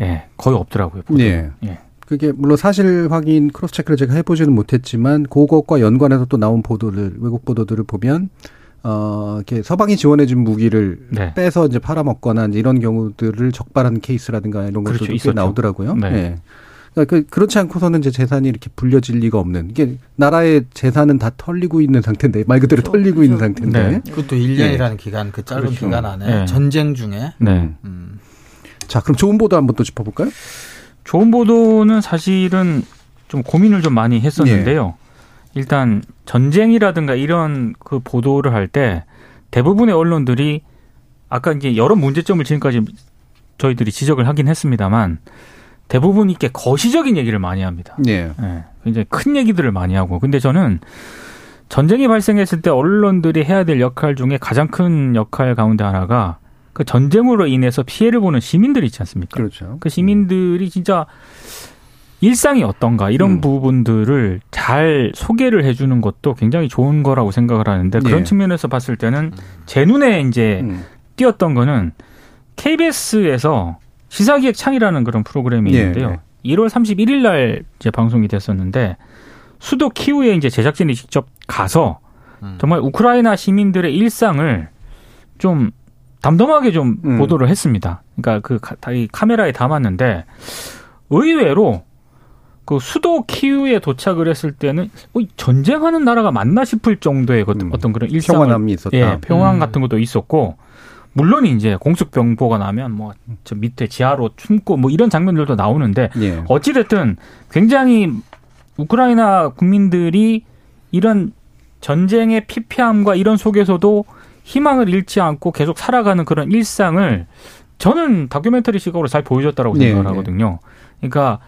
예 거의 없더라고요. 보도에. 예. 예. 그게 물론 사실 확인 cross check를 제가 해보지는 못했지만 그것과 연관해서 또 나온 보도를 외국 보도들을 보면 어 이렇게 서방이 지원해준 무기를 네. 빼서 이제 팔아먹거나 이제 이런 경우들을 적발한 케이스라든가 이런 그렇죠. 것들도 꽤. 나오더라고요. 네. 예. 그러니까 그 그렇지 않고서는 이제 재산이 이렇게 불려질 리가 없는 이게 나라의 재산은 다 털리고 있는 상태인데 말 그대로 털리고 있는 상태인데 네. 그것도 1년이라는 기간, 그 짧은 그렇죠. 기간 안에 네. 전쟁 중에 네. 음. 자 그럼 좋은 보도 한번 또 짚어볼까요? 좋은 보도는 사실은 좀 고민을 좀 많이 했었는데요. 일단 전쟁이라든가 이런 그 보도를 할 때 대부분의 언론들이 아까 이제 여러 문제점을 지금까지 저희들이 지적을 하긴 했습니다만 대부분 이렇게 거시적인 얘기를 많이 합니다. 예. 예, 굉장히 큰 얘기들을 많이 하고. 근데 저는 전쟁이 발생했을 때 언론들이 해야 될 역할 중에 가장 큰 역할 가운데 하나가 그 전쟁으로 인해서 피해를 보는 시민들 있지 않습니까? 그렇죠. 그 시민들이 진짜 일상이 어떤가 이런 음. 부분들을 잘 소개를 해주는 것도 굉장히 좋은 거라고 생각을 하는데 그런 예. 측면에서 봤을 때는 제 눈에 이제 음. 띄었던 거는 KBS에서 시사기획 창이라는 그런 프로그램이 예, 있는데요. 1월 31일 날 이제 방송이 됐었는데 수도 키우에 이제 제작진이 직접 가서 음. 정말 우크라이나 시민들의 일상을 좀 담담하게 좀 음. 보도를 했습니다. 그러니까 그 카- 이 카메라에 담았는데 의외로 그 수도 키우에 도착을 했을 때는 어, 이 전쟁하는 나라가 맞나 싶을 정도의 그 음. 어떤 그런 일상을 평화남이 있었다. 예, 평안 음. 같은 것도 있었고 물론 이제 공습 병보가 나면 뭐 저 밑에 지하로 숨고 뭐 이런 장면들도 나오는데 예. 어찌 됐든 굉장히 우크라이나 국민들이 이런 전쟁의 피폐함과 이런 속에서도 희망을 잃지 않고 계속 살아가는 그런 일상을 저는 다큐멘터리 시각으로 잘 보여줬다라고 네, 생각을 하거든요. 그러니까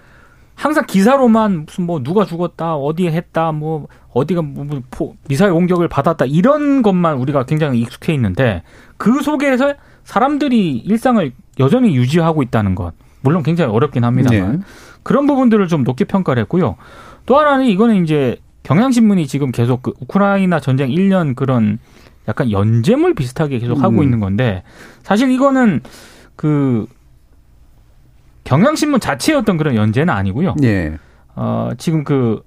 항상 기사로만 무슨 뭐 누가 죽었다, 어디에 했다, 뭐 어디가 뭐뭐 포- 미사일 공격을 받았다 이런 것만 우리가 굉장히 익숙해 있는데 그 속에서 사람들이 일상을 여전히 유지하고 있다는 것. 물론 굉장히 어렵긴 합니다만 네. 그런 부분들을 좀 높게 평가를 했고요. 또 하나는 이거는 이제 경향신문이 지금 계속 그 우크라이나 전쟁 1년 그런 약간 연재물 비슷하게 계속 하고 음. 있는 건데 사실 이거는 그 경향신문 자체의 어떤 그런 연재는 아니고요. 예. 어, 지금 그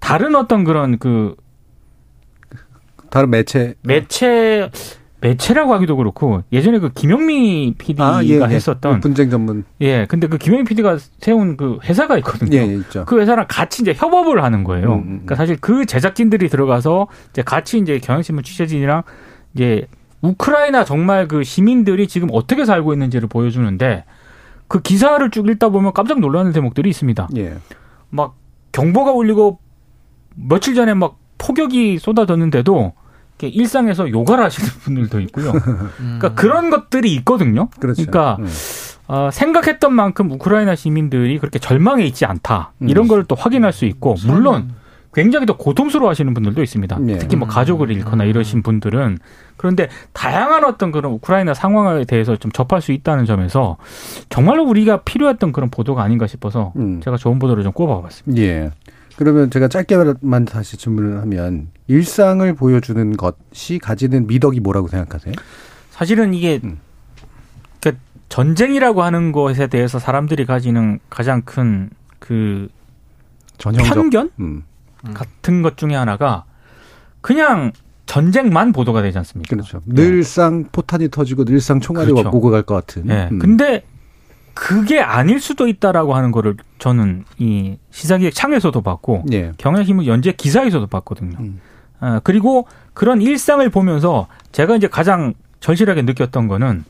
다른 어떤 그런 그 다른 매체 매체 매체라고 하기도 그렇고 예전에 그 김영미 PD가 아, 예, 예. 했었던 분쟁 전문 예 근데 그 김영미 PD가 세운 그 회사가 있거든요. 예, 예 있죠. 그 회사랑 같이 이제 협업을 하는 거예요. 음, 음, 음. 그러니까 사실 그 제작진들이 들어가서 이제 같이 이제 경향신문 취재진이랑 이제 우크라이나 정말 그 시민들이 지금 어떻게 살고 있는지를 보여주는데 그 기사를 쭉 읽다 보면 깜짝 놀라는 대목들이 있습니다. 예. 막 경보가 울리고 며칠 전에 막 폭격이 쏟아졌는데도 일상에서 요가를 하시는 분들도 있고요. 그러니까 그런 것들이 있거든요. 그렇죠. 그러니까 음. 어, 생각했던 만큼 우크라이나 시민들이 그렇게 절망해 있지 않다. 이런 음. 걸또 확인할 수 있고 물론 굉장히 또 고통스러워 하시는 분들도 있습니다. 예. 특히 뭐 가족을 잃거나 이러신 분들은 그런데 다양한 어떤 그런 우크라이나 상황에 대해서 좀 접할 수 있다는 점에서 정말로 우리가 필요했던 그런 보도가 아닌가 싶어서 음. 제가 좋은 보도를 좀 꼽아봤습니다. 예. 그러면 제가 짧게만 다시 질문을 하면 일상을 보여주는 것이 가지는 미덕이 뭐라고 생각하세요? 사실은 이게 음. 그러니까 전쟁이라고 하는 것에 대해서 사람들이 가지는 가장 큰 그 편견 음, 같은 것 중에 하나가 그냥 전쟁만 보도가 되지 않습니까? 그렇죠. 늘상 포탄이 터지고 늘상 총알이 그렇죠. 오고 갈 것 같은. 네. 음. 근데 그게 아닐 수도 있다라고 하는 거를 저는 이 시사기획 창에서도 봤고 예. 경향신문 연재 기사에서도 봤거든요. 음. 아, 그리고 그런 일상을 보면서 제가 이제 가장 절실하게 느꼈던 거는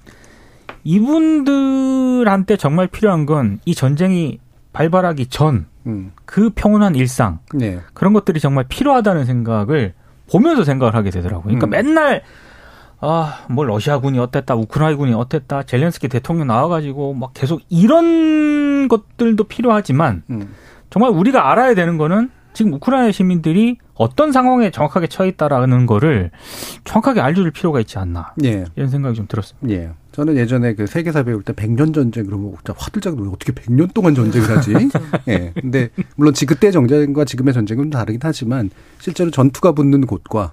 이분들한테 정말 필요한 건 이 전쟁이 발발하기 전 음. 그 평온한 일상 네. 그런 것들이 정말 필요하다는 생각을 보면서 생각을 하게 되더라고요. 그러니까 음. 맨날 아, 뭐 러시아군이 어땠다, 우크라이나군이 어땠다, 젤렌스키 대통령 나와가지고 막 계속 이런 것들도 필요하지만 음. 정말 우리가 알아야 되는 거는 지금 우크라이나 시민들이 어떤 상황에 정확하게 처해 있다라는 거를 정확하게 알려줄 필요가 있지 않나 예. 이런 생각이 좀 들었습니다. 예. 저는 예전에 그 세계사 배울 때 100년 전쟁 그러면 진짜 화들짝 놀고 어떻게 100년 동안 전쟁을 하지? 예. 근데 물론 지 그때 전쟁과 지금의 전쟁은 다르긴 하지만 실제로 전투가 붙는 곳과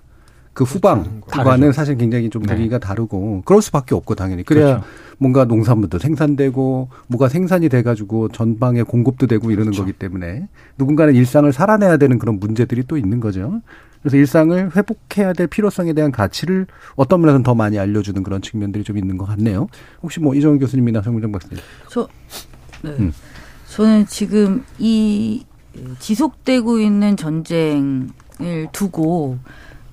그 후방 후반은 사실 굉장히 좀 네. 분위기가 다르고 그럴 수밖에 없고 당연히 그래야 그렇죠. 뭔가 농산물도 생산되고 뭐가 생산이 돼가지고 전방에 공급도 되고 이러는 거기 때문에 누군가는 일상을 살아내야 되는 그런 문제들이 또 있는 거죠. 그래서 일상을 회복해야 될 필요성에 대한 가치를 어떤 면에서는 더 많이 알려주는 그런 측면들이 좀 있는 것 같네요. 혹시 뭐 이정훈 교수님이나 정문정 박사님. 저, 네. 음. 저는 지금 이 지속되고 있는 전쟁을 두고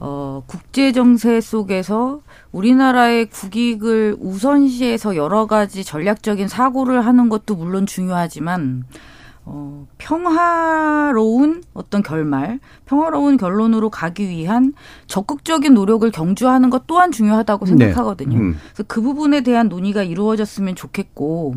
어, 국제 정세 속에서 우리나라의 국익을 우선시해서 여러 가지 전략적인 사고를 하는 것도 물론 중요하지만 어, 평화로운 어떤 결말, 평화로운 결론으로 가기 위한 적극적인 노력을 경주하는 것 또한 중요하다고 생각하거든요. 음. 그래서 그 부분에 대한 논의가 이루어졌으면 좋겠고,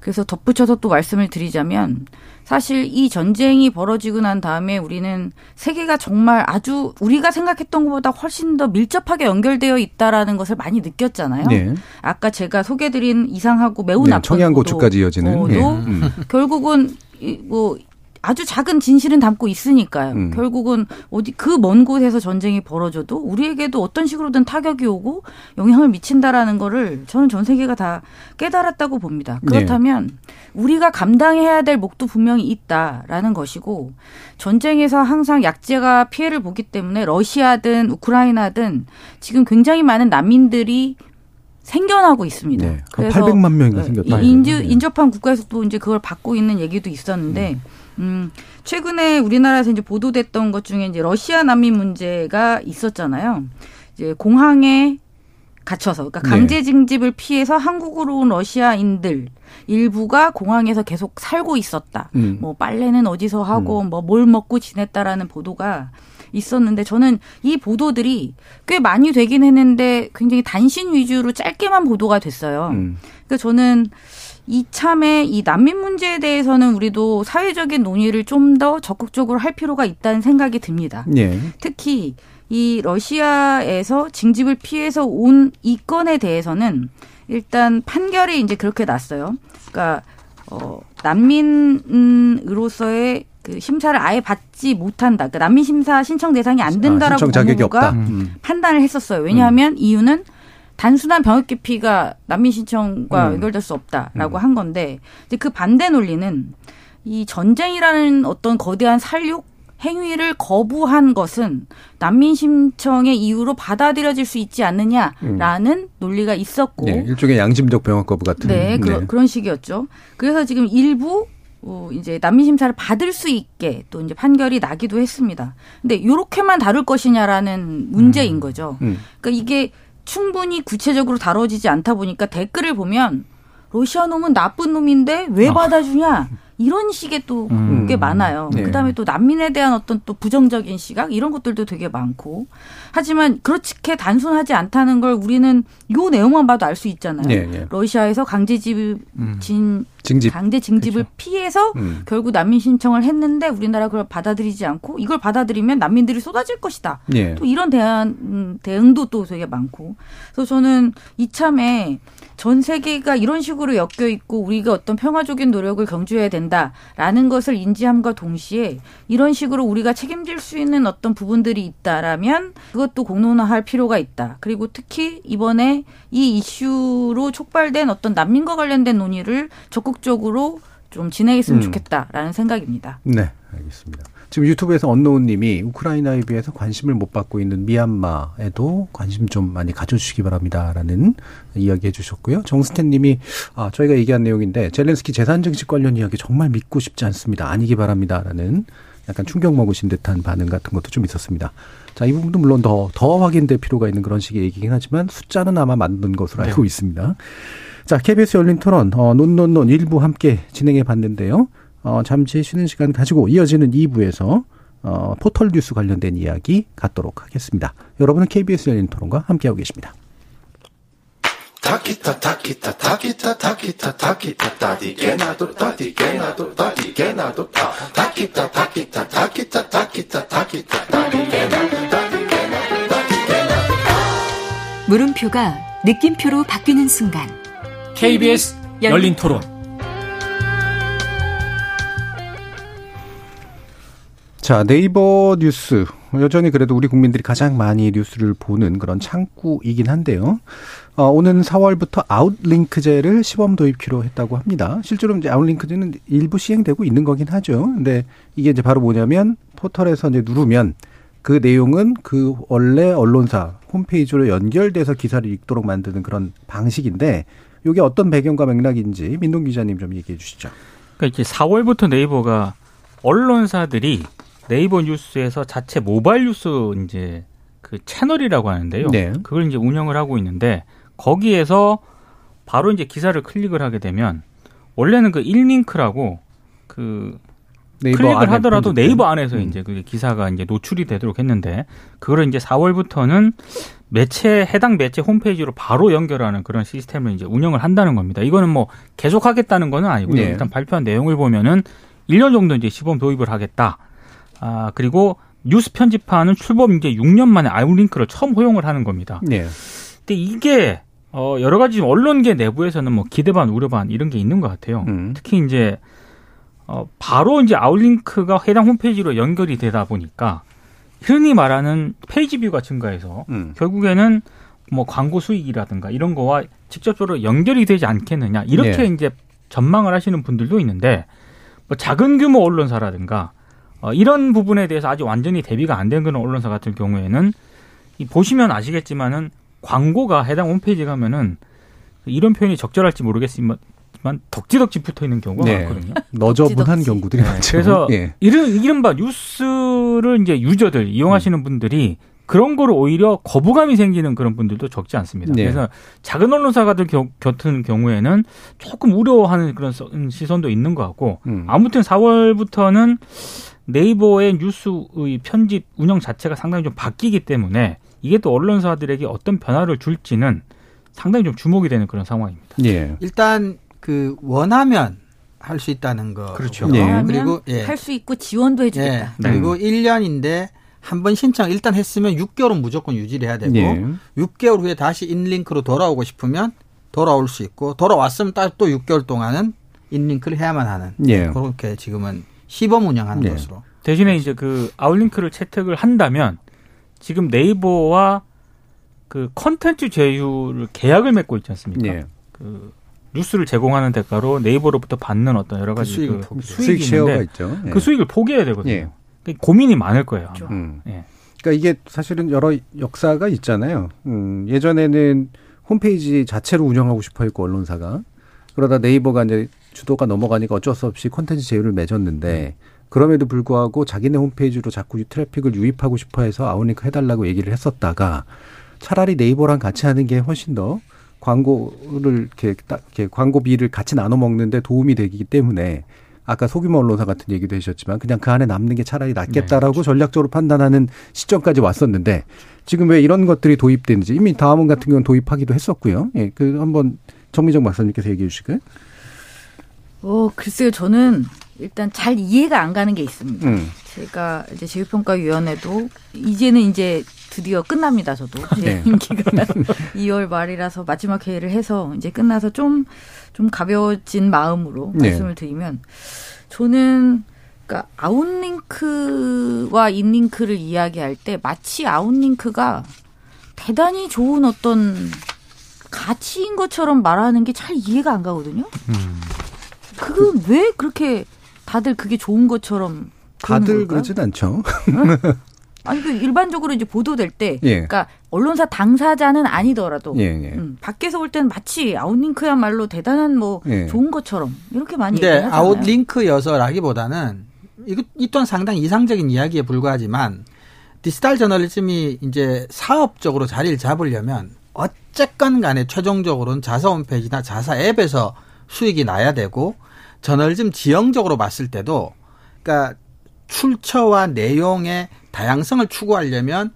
그래서 덧붙여서 또 말씀을 드리자면, 사실 이 전쟁이 벌어지고 난 다음에 우리는 세계가 정말 아주 우리가 생각했던 것보다 훨씬 더 밀접하게 연결되어 있다라는 것을 많이 느꼈잖아요. 네. 아까 제가 소개드린 이상하고 매우 네, 나쁜 청양고추까지 이어지는. 예. 도 음. 결국은 이, 뭐 아주 작은 진실은 담고 있으니까요. 음. 결국은 어디 그 먼 곳에서 전쟁이 벌어져도 우리에게도 어떤 식으로든 타격이 오고 영향을 미친다라는 거를 저는 전 세계가 다 깨달았다고 봅니다. 네. 그렇다면 우리가 감당해야 될 몫도 분명히 있다라는 것이고 전쟁에서 항상 약재가 피해를 보기 때문에 러시아든 우크라이나든 지금 굉장히 많은 난민들이 생겨나고 있습니다. 네. 800만 명이나 생겼다. 이- 인주, 인접한 국가에서도 이제 그걸 받고 있는 얘기도 있었는데, 음, 최근에 우리나라에서 이제 보도됐던 것 중에 이제 러시아 난민 문제가 있었잖아요. 이제 공항에 갇혀서, 그러니까 네. 강제 징집을 피해서 한국으로 온 러시아인들 일부가 공항에서 계속 살고 있었다. 음. 뭐 빨래는 어디서 하고 뭐뭘 먹고 지냈다라는 보도가 있었는데 저는 이 보도들이 꽤 많이 되긴 했는데 굉장히 단신 위주로 짧게만 보도가 됐어요. 음. 그러니까 저는 이참에 이 난민 문제에 대해서는 우리도 사회적인 논의를 좀 더 적극적으로 할 필요가 있다는 생각이 듭니다. 예. 특히 이 러시아에서 징집을 피해서 온 이 건에 대해서는 일단 판결이 이제 그렇게 났어요. 그러니까 어 난민으로서의 그 심사를 아예 받지 못한다. 그러니까 난민 심사 신청 대상이 안 된다라고 아, 신청 자격이 없다. 음. 판단을 했었어요. 왜냐하면 이유는 단순한 병역 기피가 난민 신청과 음. 연결될 수 없다라고 한 건데 이제 그 반대 논리는 이 전쟁이라는 어떤 거대한 살육 행위를 거부한 것은 난민 신청의 이유로 받아들여질 수 있지 않느냐라는 논리가 있었고 네, 일종의 양심적 병역 거부 같은. 네, 그런 그런 식이었죠. 그래서 지금 일부 어, 이제 난민 심사를 받을 수 있게 또 이제 판결이 나기도 했습니다. 근데 요렇게만 다룰 것이냐라는 문제인 거죠. 음. 그러니까 이게 충분히 구체적으로 다뤄지지 않다 보니까 댓글을 보면 러시아 놈은 나쁜 놈인데 왜 받아주냐 이런 식의 또 음. 꽤 많아요. 네. 그다음에 또 난민에 대한 어떤 또 부정적인 시각 이런 것들도 되게 많고 하지만 그렇게 단순하지 않다는 걸 우리는 요 내용만 봐도 알 수 있잖아요. 예, 예. 러시아에서 강제 집진 징집. 강제 징집을 피해서 음. 결국 난민 신청을 했는데 우리나라 그걸 받아들이지 않고 이걸 받아들이면 난민들이 쏟아질 것이다. 예. 또 이런 대안 음, 대응도 또 되게 많고. 그래서 저는 이참에 전 세계가 이런 식으로 엮여 있고 우리가 어떤 평화적인 노력을 경주해야 된다라는 것을 인지함과 동시에 이런 식으로 우리가 책임질 수 있는 어떤 부분들이 있다라면 그것도 공론화할 필요가 있다. 그리고 특히 이번에 이 이슈로 촉발된 어떤 난민과 관련된 논의를 적극 적으로 좀 진행했으면 음. 좋겠다라는 생각입니다. 네, 알겠습니다. 지금 유튜브에서 언노운님이 우크라이나에 비해서 관심을 못 받고 있는 미얀마에도 관심 좀 많이 가져주시기 바랍니다라는 이야기 해주셨고요. 정스탠님이 아 저희가 얘기한 내용인데 젤렌스키 재산 증식 관련 이야기 정말 믿고 싶지 않습니다. 아니기 바랍니다라는 약간 충격 먹으신 듯한 반응 같은 것도 좀 있었습니다. 자, 이 부분도 물론 더, 더 확인될 필요가 있는 그런 식의 얘기긴 하지만 숫자는 아마 맞는 것으로 알고 네. 있습니다. 자, KBS 열린 토론, 어, 논논논 일부 함께 진행해 봤는데요. 어, 잠시 쉬는 시간 가지고 이어지는 2부에서 어, 포털 뉴스 관련된 이야기 갖도록 하겠습니다. 여러분은 KBS 열린 토론과 함께하고 계십니다. 타키타 타키타 타키타 타키타 타키타 타디게나도 타디게나도 타디게나도 타 타키타 타키타 타키타 타키타 타키타 타디게나도 타디게나도 타디게나도 물음표가 느낌표로 바뀌는 순간 KBS 열린 토론. 자, 네이버 뉴스. 여전히 그래도 우리 국민들이 가장 많이 뉴스를 보는 그런 창구이긴 한데요. 어, 오는 4월부터 아웃링크제를 시범 도입키로 했다고 합니다. 실제로 이제 아웃링크제는 일부 시행되고 있는 거긴 하죠. 근데 이게 이제 바로 뭐냐면 포털에서 이제 누르면 그 내용은 그 원래 언론사 홈페이지로 연결돼서 기사를 읽도록 만드는 그런 방식인데 이게 어떤 배경과 맥락인지 민동 기자님 좀 얘기해 주시죠. 그러니까 이제 4월부터 네이버가 언론사들이 네이버 뉴스에서 자체 모바일 뉴스 이제 그 채널이라고 하는데요. 네. 그걸 이제 운영을 하고 있는데 거기에서 바로 이제 기사를 클릭을 하게 되면 원래는 그 1링크라고 그 클릭을 하더라도 편집된. 네이버 안에서 음. 이제 그게 기사가 이제 노출이 되도록 했는데 그거를 이제 4월부터는 매체 해당 매체 홈페이지로 바로 연결하는 그런 시스템을 이제 운영을 한다는 겁니다. 이거는 뭐 계속 하겠다는 거는 아니고요. 네. 일단 발표한 내용을 보면은 1년 정도 이제 시범 도입을 하겠다. 아, 그리고 뉴스 편집하는 출범 이제 6년 만에 outlink를 처음 허용을 하는 겁니다. 네. 근데 이게 어 여러 가지 언론계 내부에서는 뭐 기대 반 우려 반 이런 게 있는 것 같아요. 음. 특히 이제 어 바로 이제 outlink가 해당 홈페이지로 연결이 되다 보니까 흔히 말하는 page view가 증가해서 음. 결국에는 뭐 광고 수익이라든가 이런 거와 직접적으로 연결이 되지 않겠느냐 이렇게 네. 이제 전망을 하시는 분들도 있는데 뭐 작은 규모 언론사라든가 어, 이런 부분에 대해서 아직 완전히 대비가 안 된 그런 언론사 같은 경우에는 이 보시면 아시겠지만은 광고가 해당 홈페이지 가면은 이런 표현이 적절할지 모르겠지만 덕지덕지 붙어 있는 경우가 네. 많거든요. 너저분한. 경우들이 많죠. 그래서 예. 이런 이른바 뉴스를 이제 유저들 이용하시는 분들이 그런 거를 오히려 거부감이 생기는 그런 분들도 적지 않습니다. 네. 그래서 작은 언론사 같은 겨, 같은 경우에는 조금 우려하는 그런 서- 시선도 있는 것 같고 음. 아무튼 4월부터는 네이버의 뉴스의 편집 운영 자체가 상당히 좀 바뀌기 때문에 이게 또 언론사들에게 어떤 변화를 줄지는 상당히 좀 주목이 되는 그런 상황입니다. 예. 일단 그 원하면 할 수 있다는 거. 그렇죠. 네. 그리고 예. 할수 있고 지원도 예. 해주겠다. 그리고 1년인데 한 번 신청 일단 했으면 6개월은 무조건 유지를 해야 되고 예. 6개월 후에 다시 inlink로 돌아오고 싶으면 돌아올 수 있고 돌아왔으면 딱또 6개월 동안은 inlink를 해야만 하는 예. 그렇게 지금은 시범 운영하는 네. 것으로. 대신에 이제 그 outlink를 채택을 한다면 지금 네이버와 그 컨텐츠 제휴를 계약을 맺고 있지 않습니까? 예. 그 뉴스를 제공하는 대가로 네이버로부터 받는 어떤 여러 그 가지 수익을 그 포기. 수익 수익이 share가 있죠. 예. 그 수익을 포기해야 되거든요. 예. 그러니까 고민이 많을 거예요. 아마. 음. 예. 그러니까 이게 사실은 여러 역사가 있잖아요. 음, 예전에는 홈페이지 자체로 운영하고 싶어 했고 언론사가 그러다 네이버가 이제 주도가 넘어가니까 어쩔 수 없이 콘텐츠 제휴를 맺었는데 그럼에도 불구하고 자기네 홈페이지로 자꾸 트래픽을 유입하고 싶어 해서 outlink 해달라고 얘기를 했었다가 차라리 네이버랑 같이 하는 게 훨씬 더 광고를 이렇게 딱 이렇게 광고비를 같이 나눠 먹는데 도움이 되기 때문에 아까 소규모 언론사 같은 얘기도 해주셨지만 그냥 그 안에 남는 게 차라리 낫겠다라고 전략적으로 판단하는 시점까지 왔었는데 지금 왜 이런 것들이 도입되는지 이미 다음원 같은 경우는 도입하기도 했었고요. 예, 그 한번 정미정 박사님께서 얘기해 주실까요? 어, 글쎄요, 저는 일단 잘 이해가 안 가는 게 있습니다. 음. 제가 이제 제휴평가위원회도 이제는 이제 드디어 끝납니다. 저도 제 네. 임기가 2월 말이라서 마지막 회의를 해서 이제 끝나서 좀좀 가벼워진 마음으로 네. 말씀을 드리면 저는 그러니까 아웃링크와 인링크를 이야기할 때 마치 아웃링크가 대단히 좋은 어떤 가치인 것처럼 말하는 게 잘 이해가 안 가거든요. 그건 왜 그렇게 다들 그게 좋은 것처럼 다들? 그러진 않죠. 아니 그 일반적으로 이제 보도될 때, 예. 그러니까 언론사 당사자는 아니더라도 예, 예. 음, 밖에서 볼 때는 마치 아웃링크야말로 대단한 뭐 예. 좋은 것처럼 이렇게 많이 근데 얘기하잖아요. 아웃링크여서라기보다는 이거 이 또한 상당히 이상적인 이야기에 불과하지만 디지털 저널리즘이 이제 사업적으로 자리를 잡으려면 어쨌건 간에 최종적으로는 자사 홈페이지나 자사 앱에서 수익이 나야 되고 저널리즘 지형적으로 봤을 때도 그러니까 출처와 내용의 다양성을 추구하려면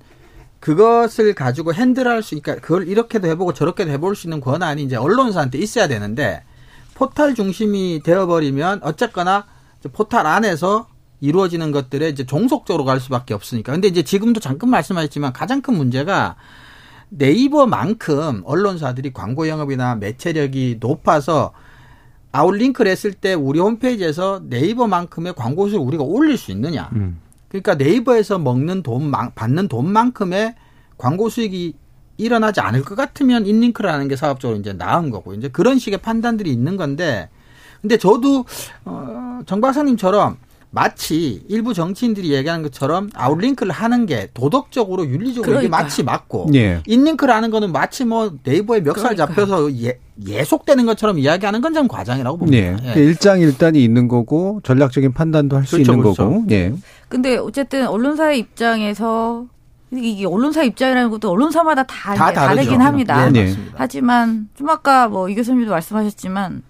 그것을 가지고 핸들할 수, 그러니까 그걸 이렇게도 해보고 저렇게도 해볼 수 있는 권한이 이제 언론사한테 있어야 되는데 포탈 중심이 되어버리면 어쨌거나 포탈 안에서 이루어지는 것들에 이제 종속적으로 갈 수밖에 없으니까. 근데 이제 지금도 잠깐 말씀하셨지만 가장 큰 문제가 네이버만큼 언론사들이 광고 영업이나 매체력이 높아서 아웃링크를 했을 때 우리 홈페이지에서 네이버만큼의 광고 수를 우리가 올릴 수 있느냐. 음. 그러니까 네이버에서 먹는 돈, 받는 돈만큼의 광고 수익이 일어나지 않을 것 같으면 인링크라는 게 사업적으로 이제 나은 거고 이제 그런 식의 판단들이 있는 건데 근데 저도 어, 정 박사님처럼 마치 일부 정치인들이 얘기하는 것처럼 아웃링크를 하는 게 도덕적으로 윤리적으로 이게 그러니까요. 마치 맞고 예. 인링크를 하는 거는 마치 뭐 네이버에 멱살 그러니까요. 잡혀서 예, 예속되는 것처럼 이야기하는 건 저는 과장이라고 봅니다. 예. 예. 그 일장일단이 있는 거고 전략적인 판단도 할수 그렇죠, 있는 그렇죠. 거고. 예. 근데 어쨌든 언론사의 입장에서 이게 언론사 입장이라는 것도 언론사마다 다, 다. 다르긴 합니다. 예, 네. 맞습니다. 하지만 좀 아까 뭐 이 교수님도 말씀하셨지만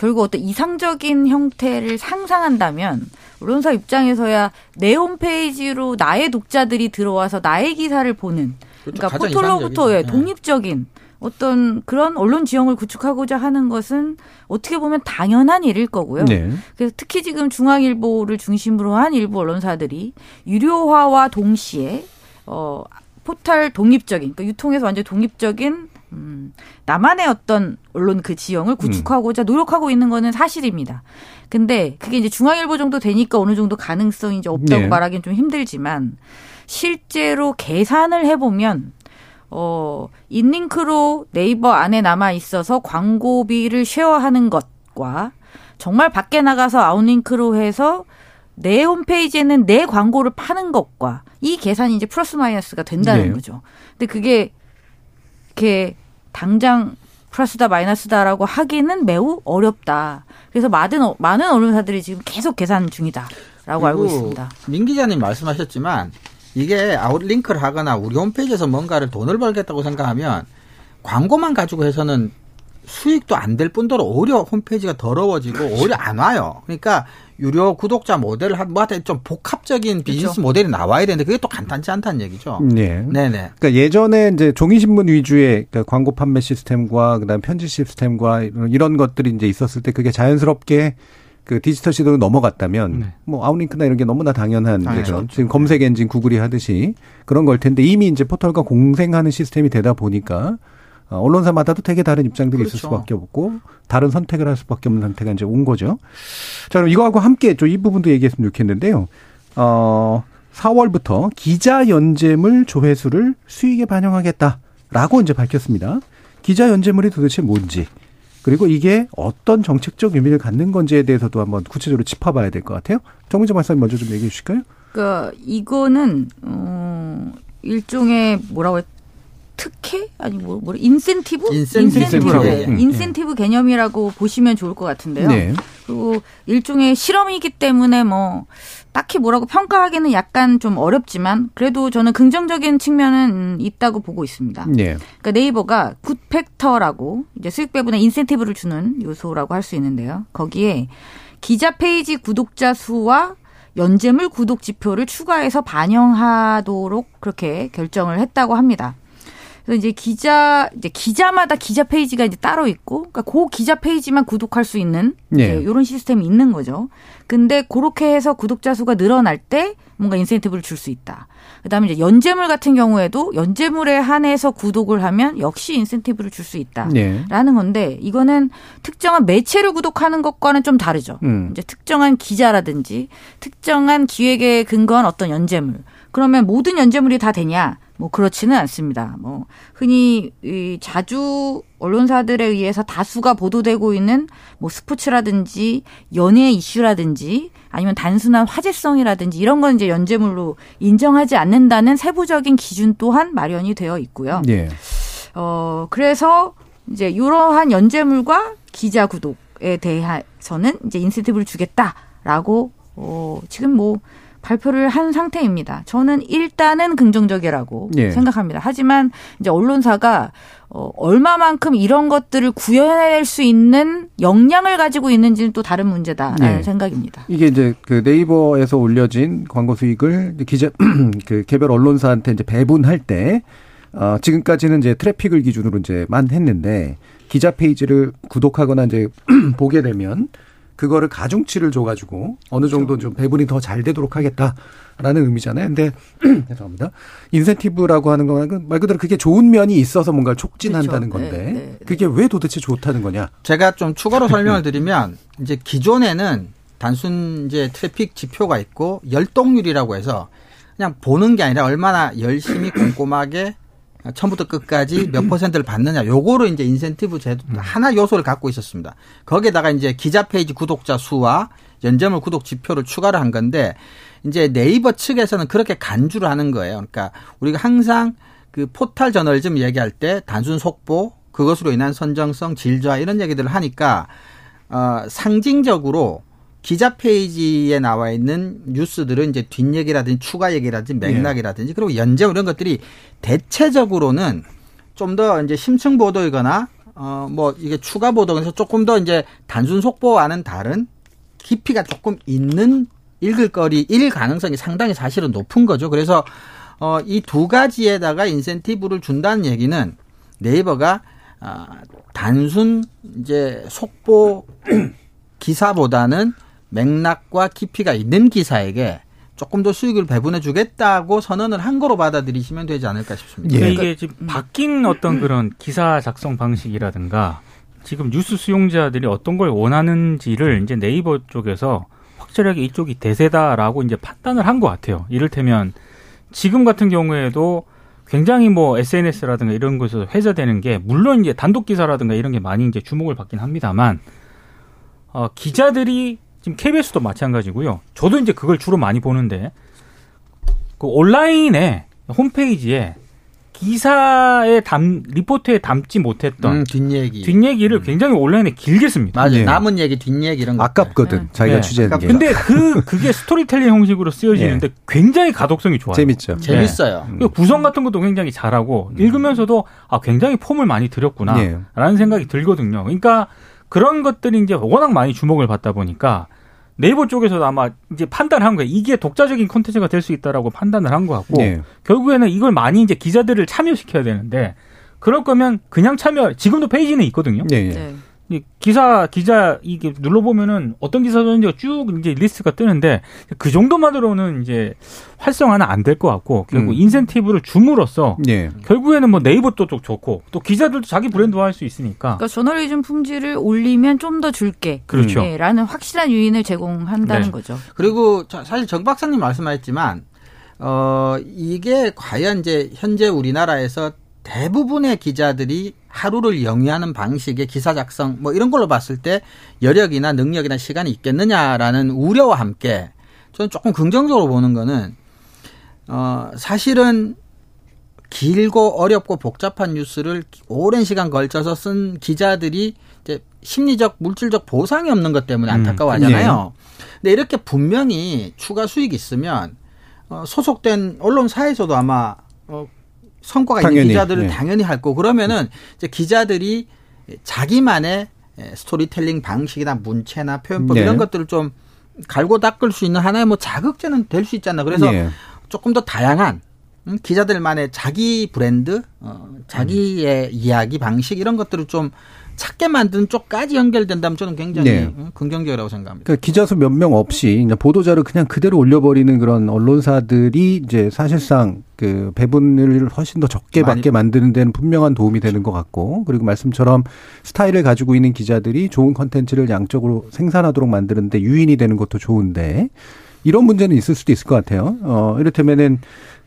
결국 어떤 이상적인 형태를 상상한다면 언론사 입장에서야 내 홈페이지로 나의 독자들이 들어와서 나의 기사를 보는 그렇죠. 그러니까 포털로부터 예. 예. 독립적인 어떤 그런 언론 지형을 구축하고자 하는 것은 어떻게 보면 당연한 일일 거고요. 네. 그래서 특히 지금 중앙일보를 중심으로 한 일부 언론사들이 유료화와 동시에 어 포털 독립적인 그러니까 유통에서 완전 히 독립적인 음 나만의 어떤 언론 그 지형을 구축하고자 노력하고 있는 거는 사실입니다. 근데 그게 이제 중앙일보 정도 되니까 어느 정도 가능성이 이제 없다고 네. 말하기는 좀 힘들지만 실제로 계산을 해보면 어, 인링크로 네이버 안에 남아 있어서 광고비를 쉐어하는 것과 정말 밖에 나가서 outlink로 해서 내 홈페이지에는 내 광고를 파는 것과 이 계산이 이제 플러스 마이너스가 된다는 네. 거죠. 근데 그게 이렇게 당장 플러스다 마이너스다라고 하기는 매우 어렵다. 그래서 많은 어- 많은 언론사들이 지금 계속 계산 중이다라고 알고 있습니다. 민 기자님 말씀하셨지만 이게 outlink를 하거나 우리 홈페이지에서 뭔가를 돈을 벌겠다고 생각하면 광고만 가지고 해서는 수익도 안 될 뿐더러 오히려 홈페이지가 더러워지고 오히려 안 와요. 그러니까 유료 구독자 모델을 한 뭐하여튼 좀 복합적인 비즈니스 모델이 나와야 되는데 그게 또 간단치 않다는 얘기죠. 네. 네네. 그러니까 예전에 이제 종이신문 위주의 그러니까 광고 판매 시스템과 그다음 편집 시스템과 이런- 것들이 이제 있었을 때 그게 자연스럽게 그 디지털 시대로 넘어갔다면 네. 뭐 아웃링크나 이런 게 너무나 당연한 당연하죠. 그런 지금 검색 엔진 구글이 하듯이 그런 걸 텐데 이미 이제 포털과 공생하는 시스템이 되다 보니까 어, 언론사마다도 되게 다른 입장들이 있을 그렇죠. 수밖에 없고 다른 선택을 할 수밖에 없는 상태가 이제 온 거죠. 자 그럼 이거하고 함께 좀이 부분도 얘기했으면 좋겠는데요. 어 4월부터 기자 연재물 조회수를 수익에 반영하겠다라고 이제 밝혔습니다. 기자 연재물이 도대체 뭔지 그리고 이게 어떤 정책적 의미를 갖는 건지에 대해서도 한번 구체적으로 짚어봐야 될 것 같아요. 정민정 박사님 먼저 좀 얘기해 주실까요? 그러니까 이거는 어 일종의 뭐라고 해 특혜 아니 뭐 뭐라 인센티브 인센티브라고. 네. 음, 인센티브 개념이라고 보시면 좋을 것 같은데요. 네. 그리고 일종의 실험이기 때문에 뭐 딱히 뭐라고 평가하기는 약간 좀 어렵지만 그래도 저는 긍정적인 측면은 음, 있다고 보고 있습니다. 네. 그러니까 네이버가 good factor라고 이제 수익 배분에 인센티브를 주는 요소라고 할 수 있는데요. 거기에 기자 페이지 구독자 수와 연재물 구독 지표를 추가해서 반영하도록 그렇게 결정을 했다고 합니다. 그래서 이제 기자 이제 기자마다 기자 페이지가 이제 따로 있고, 그러니까 그 기자 페이지만 구독할 수 있는 네. 이제 이런 시스템이 있는 거죠. 근데 그렇게 해서 구독자 수가 늘어날 때 뭔가 인센티브를 줄 수 있다. 그다음에 이제 연재물 같은 경우에도 연재물에 한해서 구독을 하면 역시 인센티브를 줄 수 있다. 네. 라는 건데 이거는 특정한 매체를 구독하는 것과는 좀 다르죠. 음. 이제 특정한 기자라든지 특정한 기획에 근거한 어떤 연재물. 그러면 모든 연재물이 다 되냐? 뭐 그렇지는 않습니다. 뭐 흔히 이 자주 언론사들에 의해서 다수가 보도되고 있는 뭐 스포츠라든지 연예 이슈라든지 아니면 단순한 화제성이라든지 이런 건 이제 연재물로 인정하지 않는다는 세부적인 기준 또한 마련이 되어 있고요. 예. 어, 그래서 이제 이러한 연재물과 기자 구독에 대해서는 이제 인센티브를 주겠다라고 어, 지금 뭐 발표를 한 상태입니다. 저는 일단은 긍정적이라고 예. 생각합니다. 하지만 이제 언론사가 어, 얼마만큼 이런 것들을 구현해낼 수 있는 역량을 가지고 있는지는 또 다른 문제다라는 예. 생각입니다. 이게 이제 그 네이버에서 올려진 광고 수익을 기자 그 개별 언론사한테 이제 배분할 때 어, 지금까지는 이제 트래픽을 기준으로 이제만 했는데 기자 페이지를 구독하거나 이제 보게 되면 그거를 가중치를 줘가지고 어느 정도 좀 배분이 더 잘 되도록 하겠다라는 의미잖아요. 근데 죄송합니다. 인센티브라고 하는 거는 말 그대로 그게 좋은 면이 있어서 뭔가를 촉진한다는 그렇죠. 건데 네, 네, 네. 그게 왜 도대체 좋다는 거냐? 제가 좀 추가로 설명을 드리면 이제 기존에는 단순 이제 트래픽 지표가 있고 열독률이라고 해서 그냥 보는 게 아니라 얼마나 열심히 꼼꼼하게 처음부터 끝까지 몇 퍼센트를 봤느냐 요거로 이제 인센티브 제도 하나 요소를 갖고 있었습니다. 거기에다가 이제 기자 페이지 구독자 수와 연재물 구독 지표를 추가를 한 건데 이제 네이버 측에서는 그렇게 간주를 하는 거예요. 그러니까 우리가 항상 그 포탈 저널리즘 얘기할 때 단순 속보 그것으로 인한 선정성, 질 저하 이런 얘기들을 하니까 어 상징적으로 기자 페이지에 나와 있는 뉴스들은 이제 뒷얘기라든지 추가 얘기라든지 맥락이라든지 그리고 연재물 이런 것들이 대체적으로는 좀 더 이제 심층 보도이거나 어 뭐 이게 추가 보도에서 조금 더 이제 단순 속보와는 다른 깊이가 조금 있는 읽을 거리 일 가능성이 상당히 사실은 높은 거죠. 그래서 어 이 두 가지에다가 인센티브를 준다는 얘기는 네이버가 아 단순 이제 속보 기사보다는 맥락과 깊이가 있는 기사에게 조금 더 수익을 배분해 주겠다고 선언을 한 거로 받아들이시면 되지 않을까 싶습니다. 예. 그러니까 이게 지금 바뀐 어떤 그런 기사 작성 방식이라든가 지금 뉴스 수용자들이 어떤 걸 원하는지를 이제 네이버 쪽에서 확실하게 이쪽이 대세다라고 이제 판단을 한 것 같아요. 이를테면 지금 같은 경우에도 굉장히 뭐 SNS라든가 이런 곳에서 회자되는 게 물론 이제 단독 기사라든가 이런 게 많이 이제 주목을 받긴 합니다만 어, 기자들이 지금 KBS도 마찬가지고요. 저도 이제 그걸 주로 많이 보는데 그 온라인에 홈페이지에 기사에 담 리포트에 담지 못했던 음, 뒷얘기. 뒷얘기를 굉장히 온라인에 길게 씁니다. 맞아요. 예. 남은 얘기, 뒷얘기 이런 거. 아깝거든 자기가 네. 취재한 게 근데 그 그게 스토리텔링 형식으로 쓰여지는데 굉장히 가독성이 좋아요. 재밌죠. 재밌어요. 그 구성 같은 것도 굉장히 잘하고 읽으면서도 아 굉장히 폼을 많이 들였구나라는 예. 생각이 들거든요. 그러니까 그런 것들이 이제 워낙 많이 주목을 받다 보니까 네이버 쪽에서도 아마 이제 판단한 거예요. 이게 독자적인 콘텐츠가 될 수 있다라고 판단을 한 것 같고 예. 결국에는 이걸 많이 이제 기자들을 참여시켜야 되는데 그럴 거면 그냥 참여 지금도 페이지는 있거든요. 예, 예. 네. 이 기사 기자 이게 눌러 보면은 어떤 기사든지 쭉 이제 리스트가 뜨는데 그 정도만으로는 이제 활성화는 안 될 것 같고 결국 음. 인센티브를 줌으로써 예. 결국에는 뭐 네이버도 또 좋고 또 기자들도 자기 브랜드화 할 수 있으니까 그러니까 저널리즘 품질을 올리면 좀 더 줄게. 그렇죠. 예, 라는 확실한 유인을 제공한다는 네. 거죠. 그리고 저- 사실 정 박사님 말씀하셨지만 어 이게 과연 이제 현재 우리나라에서 대부분의 기자들이 하루를 영위하는 방식의 기사 작성 뭐 이런 걸로 봤을 때 여력이나 능력이나 시간이 있겠느냐라는 우려와 함께 저는 조금 긍정적으로 보는 거는 어 사실은 길고 어렵고 복잡한 뉴스를 오랜 시간 걸쳐서 쓴 기자들이 이제 심리적 물질적 보상이 없는 것 때문에 음, 안타까워하잖아요. 근데 이렇게 분명히 추가 수익이 있으면 어, 소속된 언론사에서도 아마 어, 성과가 당연히, 있는 기자들을 예. 당연히 할 거고 그러면은 이제 기자들이 자기만의 에, 스토리텔링 방식이나 문체나 표현법 네. 이런 것들을 좀 갈고 닦을 수 있는 하나의 뭐 자극제는 될 수 있잖아. 그래서 예. 조금 더 다양한 음, 기자들만의 자기 브랜드, 어, 자기의 이야기 방식 이런 것들을 좀 찾게 만드는 쪽까지 연결된다면 저는 굉장히 네. 음, 긍정적이라고 생각합니다. 그러니까 기자수 몇 명 없이 보도자를 그냥 그대로 올려버리는 그런 언론사들이 이제 사실상 그 배분을 훨씬 더 적게 받게 만드는 데는 분명한 도움이 되는 것 같고 그리고 말씀처럼 스타일을 가지고 있는 기자들이 좋은 컨텐츠를 양적으로 생산하도록 만드는데 유인이 되는 것도 좋은데 이런 문제는 있을 수도 있을 것 같아요. 어, 이를테면은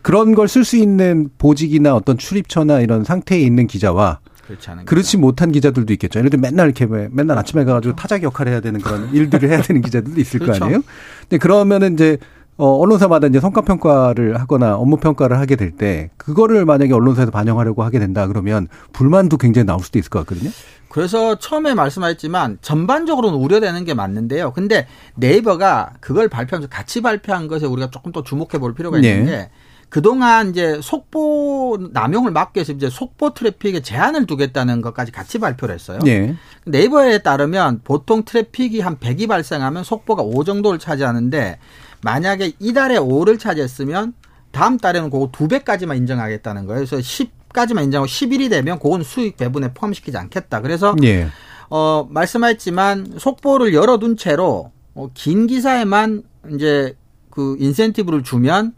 그런 걸 쓸 수 있는 보직이나 어떤 출입처나 이런 상태에 있는 기자와 그렇지 않은 그렇지 못한 기자들도 있겠죠. 예를 들면 맨날 이렇게 왜 맨날 아침에 가가지고 타자기 역할을 해야 되는 그런 일들을 해야 되는 기자들도 있을 그렇죠. 거 아니에요. 근데 그러면은 이제 어, 언론사마다 이제 성과 평가를 하거나 업무 평가를 하게 될 때 그거를 만약에 언론사에서 반영하려고 하게 된다 그러면 불만도 굉장히 나올 수도 있을 것 같거든요. 그래서 처음에 말씀하셨지만 전반적으로는 우려되는 게 맞는데요. 근데 네이버가 그걸 발표하면서 같이 발표한 것에 우리가 조금 더 주목해 볼 필요가 있는 네. 게 그동안 이제 속보 남용을 막기 위해서 이제 속보 트래픽에 제한을 두겠다는 것까지 같이 발표를 했어요. 예. 네이버에 따르면 보통 트래픽이 한 100이 발생하면 속보가 5 정도를 차지하는데 만약에 이달에 5를 차지했으면 다음 달에는 그거 두 배까지만 인정하겠다는 거예요. 그래서 10까지만 인정하고 11이 되면 그건 수익 배분에 포함시키지 않겠다. 그래서 예. 어 말씀하셨지만 속보를 열어둔 채로 어, 긴 기사에만 이제 그 인센티브를 주면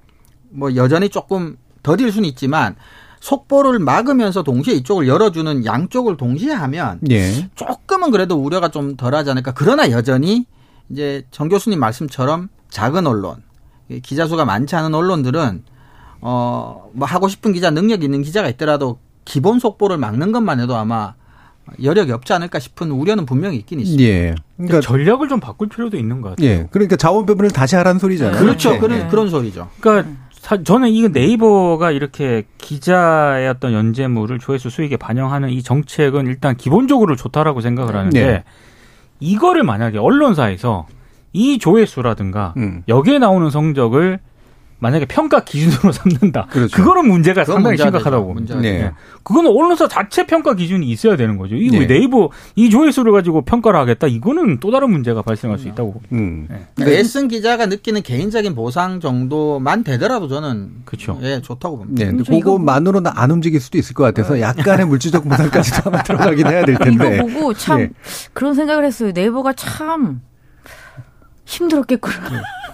뭐 여전히 조금 더딜 수는 있지만 속보를 막으면서 동시에 이쪽을 열어주는 양쪽을 동시에 하면 예. 조금은 그래도 우려가 좀 덜하지 않을까. 그러나 여전히 이제 정 교수님 말씀처럼 작은 언론, 이 기자 수가 많지 않은 언론들은 어, 뭐 하고 싶은 기자, 능력 있는 기자가 있더라도 기본 속보를 막는 것만 해도 아마 여력이 없지 않을까 싶은 우려는 분명히 있긴 있습니다. 예. 그러니까 전략을 좀 바꿀 필요도 있는 것 같아요. 예. 그러니까 자원 배분을 다시 하라는 소리잖아요. 그렇죠. 예. 그런, 네. 그런 소리죠. 그러니까 사- 저는 이거 네이버가 이렇게 기자의 어떤 연재물을 조회수 수익에 반영하는 이 정책은 일단 기본적으로 좋다라고 생각을 하는데 네. 이거를 만약에 언론사에서 이 조회수라든가 음. 여기에 나오는 성적을 만약에 평가 기준으로 삼는다. 그렇죠. 그거는 문제가 그건 상당히 심각하다고. 봅니다. 네. 예. 그거는 언론사 자체 평가 기준이 있어야 되는 거죠. 왜 네. 네이버 이 조회수를 가지고 평가를 하겠다. 이거는 또 다른 문제가 발생할 수 있다고 봅니다. 음. 그러니까 애쓴 기자가 느끼는 개인적인 보상 정도만 되더라도 저는 그렇죠. 예, 좋다고 봅니다. 네. 그것만으로는 안 움직일 수도 있을 것 같아서 약간의 물질적 보상까지도 아마 들어가긴 해야 될 텐데. 이거 보고 참 예. 그런 생각을 했어요. 네이버가 참 힘들었겠구나.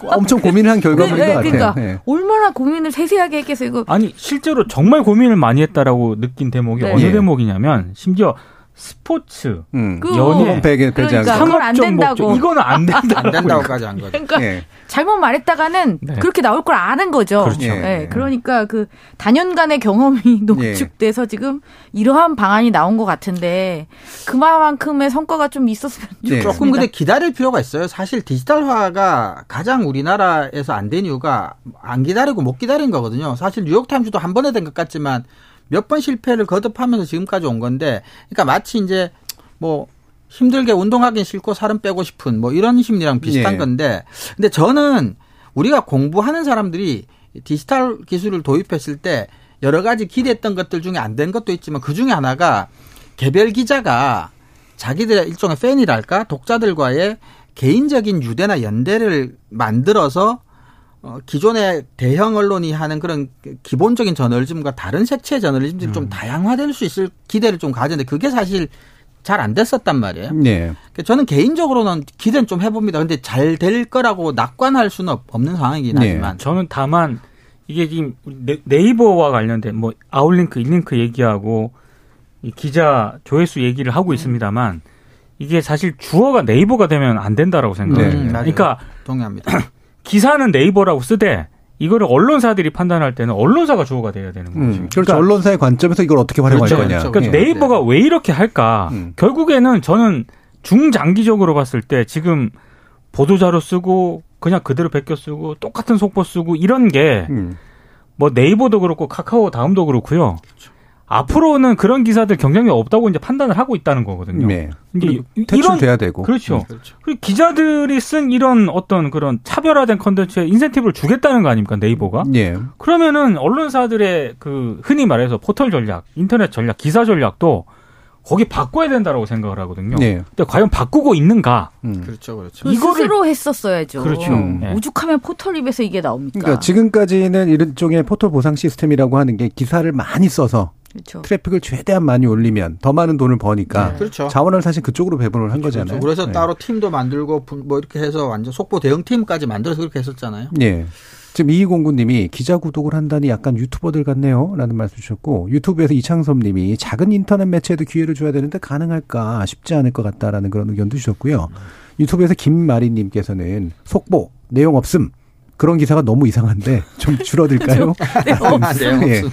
엄청 고민을 한 결과물인 네, 것 같아요. 그러니까 예. 얼마나 고민을 세세하게 했겠어요. 이거 아니 실제로 정말 고민을 많이 했다라고 느낀 대목이 네. 어느 예. 대목이냐면 심지어 스포츠 음. 그- 연예 배제 그러니까 안 상업적 된다고. 목적 이거는 안 된다. 안 된다고까지 한 거죠. 그러니까 예. 잘못 말했다가는 네. 그렇게 나올 걸 아는 거죠. 그렇죠. 예, 그러니까 그 단연간의 경험이 농축돼서 지금 이러한 방안이 나온 것 같은데 그만큼의 성과가 좀 있었으면 네. 좋겠습니다. 조금 근데 기다릴 필요가 있어요. 사실 디지털화가 가장 우리나라에서 안 된 이유가 안 기다리고 못 기다린 거거든요. 사실 뉴욕타임즈도 한 번에 된 것 같지만 몇 번 실패를 거듭하면서 지금까지 온 건데, 그러니까 마치 이제 뭐 힘들게 운동하긴 싫고 살은 빼고 싶은 뭐 이런 심리랑 비슷한 예. 건데, 근데 저는 우리가 공부하는 사람들이 디지털 기술을 도입했을 때 여러 가지 기대했던 것들 중에 안 된 것도 있지만 그 중에 하나가 개별 기자가 자기들의 일종의 팬이랄까 독자들과의 개인적인 유대나 연대를 만들어서 어, 기존의 대형 언론이 하는 그런 기본적인 저널리즘과 다른 색채의 저널리즘들이 음. 좀 다양화될 수 있을 기대를 좀 가졌는데 그게 사실 잘 안 됐었단 말이에요. 네. 그러니까 저는 개인적으로는 기대는 좀 해봅니다. 근데 잘 될 거라고 낙관할 수는 없- 없는 상황이긴 네. 하지만. 저는 다만 이게 지금 네- 네이버와 관련된 뭐 outlink, inlink 얘기하고 이 기자 조회수 얘기를 하고 있습니다만 이게 사실 주어가 네이버가 되면 안 된다라고 생각해요. 네. 음, 맞아요. 그러니까 동의합니다. 기사는 네이버라고 쓰되 이거를 언론사들이 판단할 때는 언론사가 주어가 돼야 되는 거죠. 음. 그렇죠. 언론사의 관점에서 이걸 어떻게 활용할 그렇죠, 거냐. 그렇죠. 그러니까 예. 네이버가 왜 이렇게 할까? 음. 결국에는 저는 중장기적으로 봤을 때 지금 보도자료 쓰고 그냥 그대로 베껴 쓰고 똑같은 속보 쓰고 이런 게뭐 음. 네이버도 그렇고 카카오 다음도 그렇고요. 앞으로는 그런 기사들 경쟁력 없다고 이제 판단을 하고 있다는 거거든요. 네. 이제 퇴출돼야 되고. 그렇죠. 그렇죠. 그리고 기자들이 쓴 이런 어떤 그런 차별화된 컨텐츠에 인센티브를 주겠다는 거 아닙니까 네이버가? 예. 그러면은 언론사들의 그 흔히 말해서 포털 전략, 인터넷 전략, 기사 전략도 거기 바꿔야 된다라고 생각을 하거든요. 네. 근데 과연 바꾸고 있는가? 음. 그렇죠, 그렇죠. 그 이거를- 스스로 했었어야죠. 그렇죠. 음. 네. 오죽하면 포털립에서 이게 나옵니까? 그러니까 지금까지는 이런 쪽의 포털 보상 시스템이라고 하는 게 기사를 많이 써서 그렇죠. 트래픽을 최대한 많이 올리면 더 많은 돈을 버니까 그렇죠. 자원을 사실 그쪽으로 배분을 한 거잖아요. 그렇죠. 그래서 네. 따로 팀도 만들고 분- 뭐 이렇게 해서 완전 속보 대형 팀까지 만들어서 그렇게 했었잖아요. 예. 지금 이희공구님이 기자 구독을 한다니 약간 유튜버들 같네요. 라는 말씀 주셨고, 유튜브에서 이창섭님이 작은 인터넷 매체에도 기회를 줘야 되는데 가능할까 쉽지 않을 것 같다라는 그런 의견도 주셨고요. 유튜브에서 김마리님께서는 속보, 내용 없음. 그런 기사가 너무 이상한데 좀 줄어들까요? 아, 내용 예. 없음.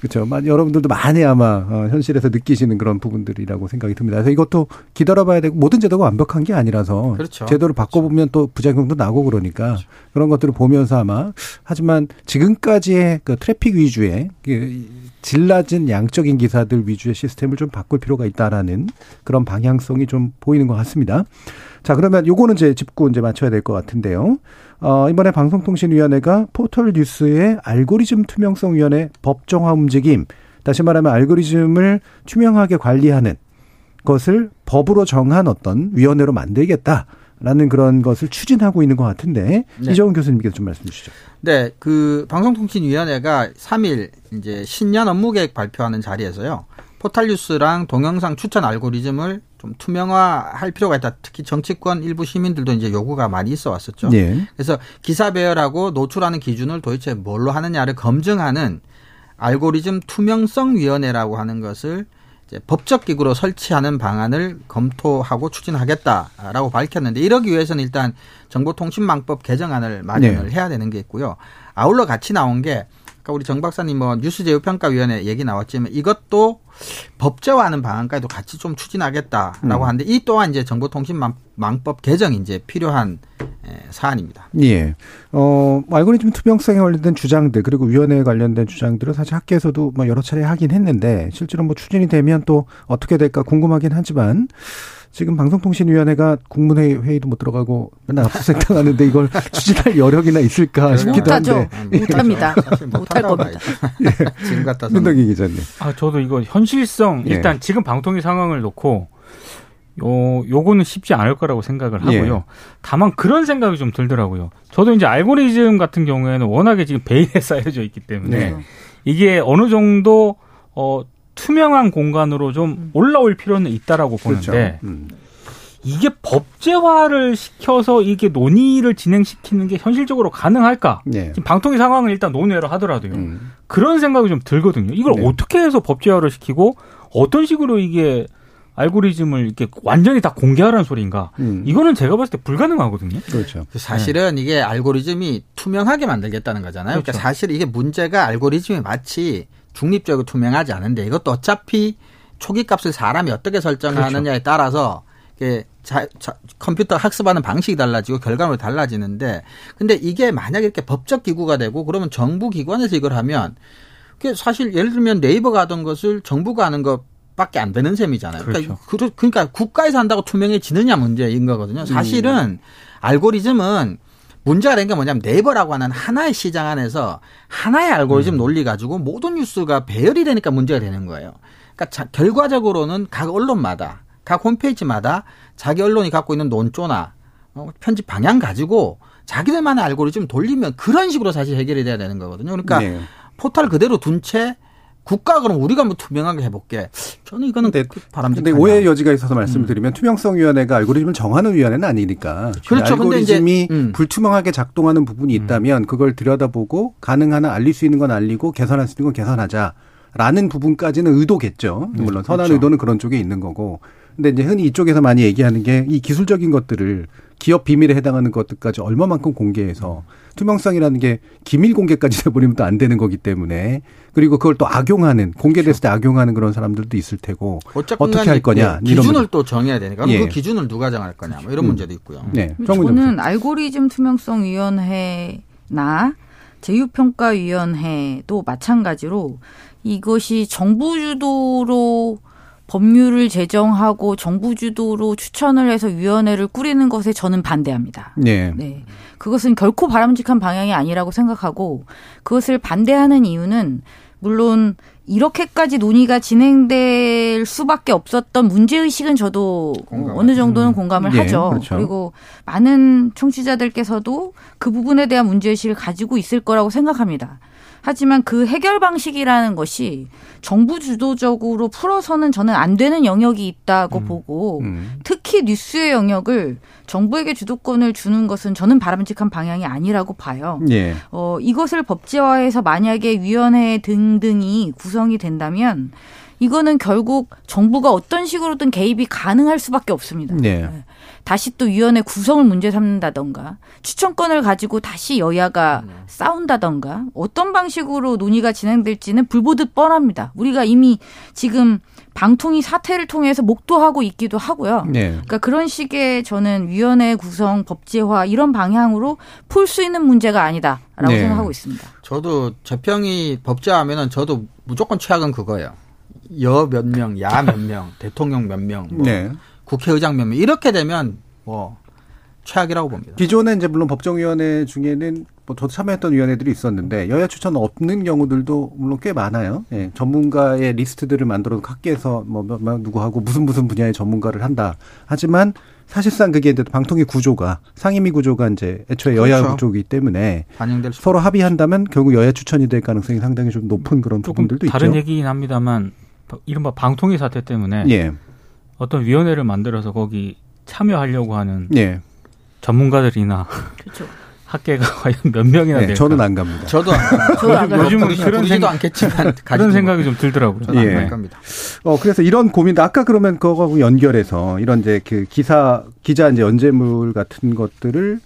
그렇죠. 여러분들도 많이 아마 어, 현실에서 느끼시는 그런 부분들이라고 생각이 듭니다. 그래서 이것도 기다려봐야 되고 모든 제도가 완벽한 게 아니라서 그렇죠. 제도를 바꿔보면 또 부작용도 나고 그러니까 그렇죠. 그런 것들을 보면서 아마 하지만 지금까지의 그 트래픽 위주의 그 질 낮은 양적인 기사들 위주의 시스템을 좀 바꿀 필요가 있다라는 그런 방향성이 좀 보이는 것 같습니다. 자, 그러면 요거는 이제 짚고 이제 맞춰야 될 것 같은데요. 어, 이번에 방송통신위원회가 포털 뉴스의 알고리즘 투명성위원회 법정화 움직임, 다시 말하면 알고리즘을 투명하게 관리하는 것을 법으로 정한 어떤 위원회로 만들겠다. 라는 그런 것을 추진하고 있는 것 같은데 네. 이정훈 교수님께서 좀 말씀 주시죠. 네, 그 방송통신위원회가 3일 이제 신년 업무계획 발표하는 자리에서요. 포탈뉴스랑 동영상 추천 알고리즘을 좀 투명화할 필요가 있다. 특히 정치권 일부 시민들도 이제 요구가 많이 있어 왔었죠. 네. 그래서 기사 배열하고 노출하는 기준을 도대체 뭘로 하느냐를 검증하는 알고리즘 투명성 위원회라고 하는 것을 이제 법적 기구로 설치하는 방안을 검토하고 추진하겠다라고 밝혔는데 이러기 위해서는 일단 정보통신망법 개정안을 마련을 네. 해야 되는 게 있고요. 아울러 같이 나온 게 아까 우리 정 박사님 뭐 뉴스 제휴 평가위원회 얘기 나왔지만 이것도 법제화하는 방안까지도 같이 좀 추진하겠다라고 음. 하는데 이 또한 이제 정보통신망법 개정이 이제 필요한 사안입니다. 예. 어, 알고리즘 투명성에 관련된 주장들 그리고 위원회에 관련된 주장들은 사실 학계에서도 뭐 여러 차례 하긴 했는데 실제로 뭐 추진이 되면 또 어떻게 될까 궁금하긴 하지만 지금 방송통신위원회가 국무회의 회의도 못 들어가고 맨날 압수수색 당하는데 이걸 추진할 여력이나 있을까 싶기도 못하죠. 한데. 못합니다. 못할 겁니다. 예. 지금 같아서. 민덕기 기자님. 아, 저도 이거 현실성 예. 일단 예. 지금 방통위 상황을 놓고 요, 요거는 쉽지 않을 거라고 생각을 하고요. 예. 다만 그런 생각이 좀 들더라고요. 저도 이제 알고리즘 같은 경우에는 워낙에 지금 베일에 쌓여져 있기 때문에 네. 이게 어느 정도 어 투명한 공간으로 좀 음. 올라올 필요는 있다라고 보는데 그렇죠. 음. 이게 법제화를 시켜서 이게 논의를 진행시키는 게 현실적으로 가능할까? 네. 지금 방통위 상황을 일단 논의를 하더라도요. 음. 그런 생각이 좀 들거든요. 이걸 네. 어떻게 해서 법제화를 시키고 어떤 식으로 이게 알고리즘을 이렇게 완전히 다 공개하라는 소리인가? 음. 이거는 제가 봤을 때 불가능하거든요. 그렇죠. 사실은 네. 이게 알고리즘이 투명하게 만들겠다는 거잖아요. 그러니까 그렇죠. 그러니까 사실 이게 문제가 알고리즘이 마치 중립적이고 투명하지 않은데 이것도 어차피 초기 값을 사람이 어떻게 설정하느냐에 그렇죠. 따라서 이게 자, 자, 컴퓨터 학습하는 방식이 달라지고 결과물이 달라지는데 근데 이게 만약에 이렇게 법적 기구가 되고 그러면 정부 기관에서 이걸 하면 그게 사실 예를 들면 네이버가 하던 것을 정부가 하는 것 밖에 안 되는 셈이잖아요. 그러니까 그렇죠. 그러니까, 그러니까 국가에서 한다고 투명해지느냐 문제인 거거든요. 사실은 음. 알고리즘은 문제가 된 게 뭐냐면 네이버라고 하는 하나의 시장 안에서 하나의 알고리즘 음. 논리 가지고 모든 뉴스가 배열이 되니까 문제가 되는 거예요. 그러니까 자, 결과적으로는 각 언론마다 각 홈페이지마다 자기 언론이 갖고 있는 논조나 어, 편집 방향 가지고 자기들만의 알고리즘 돌리면 그런 식으로 사실 해결이 돼야 되는 거거든요. 그러니까 네. 포털 그대로 둔 채 국가 그럼 우리가 뭐 투명하게 해볼게. 저는 이거는 네, 바람직한. 근데 오해 여지가 있어서 말씀을 음. 드리면 투명성위원회가 알고리즘을 정하는 위원회는 아니니까. 그렇죠. 알고리즘이 이제, 음. 불투명하게 작동하는 부분이 음. 있다면 그걸 들여다보고 가능한 한 알릴 수 있는 건 알리고 개선할 수 있는 건 개선하자. 라는 부분까지는 의도겠죠. 네, 물론 선한 그렇죠. 의도는 그런 쪽에 있는 거고. 근데 이제 흔히 이쪽에서 많이 얘기하는 게 이 기술적인 것들을 기업 비밀에 해당하는 것들까지 얼마만큼 공개해서 투명성이라는 게 기밀 공개까지 돼버리면 또 안 되는 거기 때문에 그리고 그걸 또 악용하는 공개됐을 때 악용하는 그런 사람들도 있을 테고 어떻게 할 거냐 예, 기준을 또 정해야 되니까 예. 그 기준을 누가 정할 거냐 뭐 이런 음. 문제도 있고요. 네. 저는 알고리즘 투명성 위원회나 제휴평가위원회도 마찬가지로 이것이 정부 주도로 법률을 제정하고 정부 주도로 추천을 해서 위원회를 꾸리는 것에 저는 반대합니다. 네. 네. 그것은 결코 바람직한 방향이 아니라고 생각하고 그것을 반대하는 이유는 물론 이렇게까지 논의가 진행될 수밖에 없었던 문제의식은 저도 공감. 어느 정도는 음. 공감을 음. 하죠. 예, 그렇죠. 그리고 많은 청취자들께서도 그 부분에 대한 문제의식을 가지고 있을 거라고 생각합니다. 하지만 그 해결 방식이라는 것이 정부 주도적으로 풀어서는 저는 안 되는 영역이 있다고 음. 보고 음. 특히 뉴스의 영역을 정부에게 주도권을 주는 것은 저는 바람직한 방향이 아니라고 봐요. 예. 어, 이것을 법제화해서 만약에 위원회 등등이 구성 이 된다면 이거는 결국 정부가 어떤 식으로든 개입이 가능할 수밖에 없습니다. 네. 다시 또 위원회 구성을 문제 삼는다던가 추천권을 가지고 다시 여야가 싸운다던가 어떤 방식으로 논의가 진행될지는 불보듯 뻔합니다. 우리가 이미 지금 방통위 사태를 통해서 목도하고 있기도 하고요. 네. 그러니까 그런 식의 저는 위원회 구성 법제화 이런 방향으로 풀 수 있는 문제가 아니다라고 네. 생각하고 있습니다. 저도 재평이 법제하면은 저도 무조건 최악은 그거예요. 여 몇 명, 야 몇 명, 대통령 몇 명, 뭐 네. 국회의장 몇 명 이렇게 되면 뭐 최악이라고 봅니다. 기존에 이제 물론 법정위원회 중에는 뭐 저도 참여했던 위원회들이 있었는데 여야 추천 없는 경우들도 물론 꽤 많아요. 예, 전문가의 리스트들을 만들어서 학계에서 뭐, 뭐, 뭐 누구하고 무슨 무슨 분야의 전문가를 한다. 하지만 사실상 그게 이제 방통위 구조가 상임위 구조가 이제 애초에 여야 그렇죠. 구조이기 때문에 서로 합의한다면 결국 여야 추천이 될 가능성이 상당히 좀 높은 그런 조금 부분들도 다른 있죠. 얘기긴 합니다만 이른바 방통위 사태 때문에 예, 어떤 위원회를 만들어서 거기 참여하려고 하는 예. 전문가들이나 그렇죠. 학계가 과연 몇 명이나 네, 될까? 저는 안 갑니다. 저도 안 갑니다. 저도 안 가요. 요즘은 그런 생각- 않겠지만 그런 생각이 좀 들더라고요. 저도 예. 안갈 겁니다. 어, 그래서 이런 고민도 아까 그러면 그거하고 연결해서 이런 이제 그 기사, 기자 이제 연재물 같은 것들을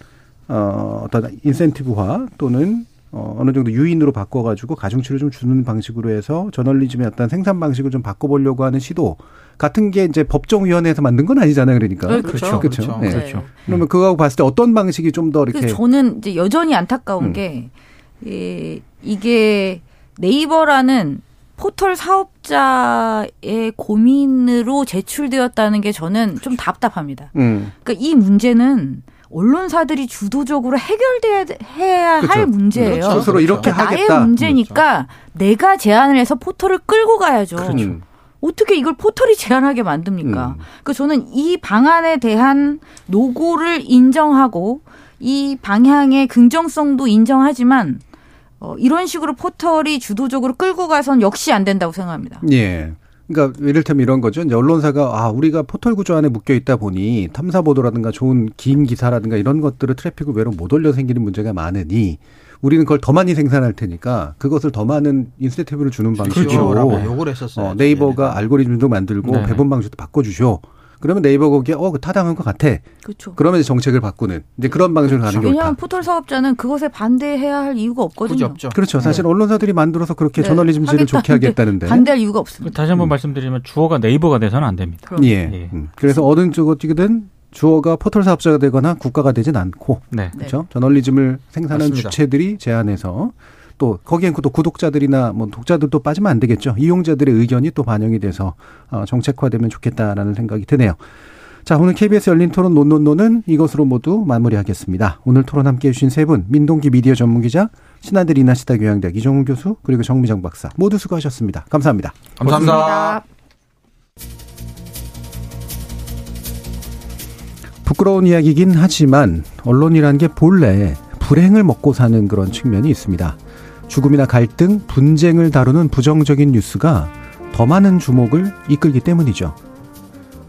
어, 어떤 인센티브화 또는 어, 어느 정도 유인으로 바꿔가지고 가중치를 좀 주는 방식으로 해서 저널리즘의 어떤 생산 방식을 좀 바꿔보려고 하는 시도 같은 게 이제 법정위원회에서 만든 건 아니잖아요. 그러니까. 네, 그렇죠. 그렇죠. 그렇죠. 네. 그렇죠. 그러면 그거하고 봤을 때 어떤 방식이 좀 더 이렇게 저는 이제 여전히 안타까운 음. 게 이, 이게 네이버라는 포털 사업자의 고민으로 제출되었다는 게 저는 좀 답답합니다. 음, 그러니까 이 문제는 언론사들이 주도적으로 해결돼야 해야 할 그렇죠. 문제예요. 그렇죠. 스스로 이렇게 그러니까 나의. 문제니까 내가 제안을 해서 포털을 끌고 가야죠. 음. 어떻게 이걸 포털이 제안하게 만듭니까? 음. 그 저는 이 방안에 대한 노고를 인정하고 이 방향의 긍정성도 인정하지만 어, 이런 식으로 포털이 주도적으로 끌고 가선 역시 안 된다고 생각합니다. 예. 그러니까 이를테면 이런 거죠. 이제 언론사가 아 우리가 포털 구조 안에 묶여 있다 보니 탐사 보도라든가 좋은 긴 기사라든가 이런 것들을 트래픽을 외로 못 올려 생기는 문제가 많으니 우리는 그걸 더 많이 생산할 테니까 그것을 더 많은 인센티브를 주는 방식으로 라고 욕을 했었어요. 어, 네이버가 알고리즘도 만들고 네. 배분 방식도 바꿔주죠. 그러면 네이버 거기에 어 타당한 것 같아. 그렇죠. 그러면 이제 정책을 바꾸는 이제 그런 방식으로 가는 게 옳다. 왜냐하면 포털 사업자는 그것에 반대해야 할 이유가 없거든요. 없죠. 그렇죠. 사실 언론사들이 만들어서 그렇게 네, 저널리즘질을 좋게 하겠다는데. 반대할 이유가 없습니다. 다시 한번 말씀드리면 주어가 네이버가 돼서는 안 됩니다. 그럼. 예. 예. 음. 그래서 어느 쪽이든 주어가 포털 사업자가 되거나 국가가 되진 않고 네. 네. 그렇죠. 저널리즘을 생산하는 맞습니다. 주체들이 제안해서 또 거기엔 또 구독자들이나 뭐 독자들도 빠지면 안 되겠죠. 이용자들의 의견이 또 반영이 돼서 어, 정책화되면 좋겠다라는 생각이 드네요. 자, 오늘 KBS 열린 토론 논논논은 이것으로 모두 마무리하겠습니다. 오늘 토론 함께 해주신 세 분, 민동기 미디어 전문기자, 신하들 이나시다 교양대학 이종훈 교수, 그리고 정미정 박사 모두 수고하셨습니다. 감사합니다. 감사합니다. 부끄러운 이야기긴 하지만 언론이라는 게 본래 불행을 먹고 사는 그런 측면이 있습니다. 죽음이나 갈등, 분쟁을 다루는 부정적인 뉴스가 더 많은 주목을 이끌기 때문이죠.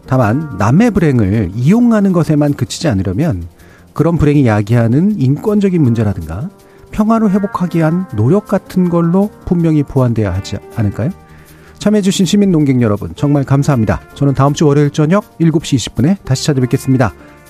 다만 남의 불행을 이용하는 것에만 그치지 않으려면 그런 불행이 야기하는 인권적인 문제라든가 평화를 회복하기 위한 노력 같은 걸로 분명히 보완돼야 하지 않을까요? 참여해주신 시민 농객 여러분 정말 감사합니다. 저는 다음 주 월요일 저녁 7시 20분에 다시 찾아뵙겠습니다.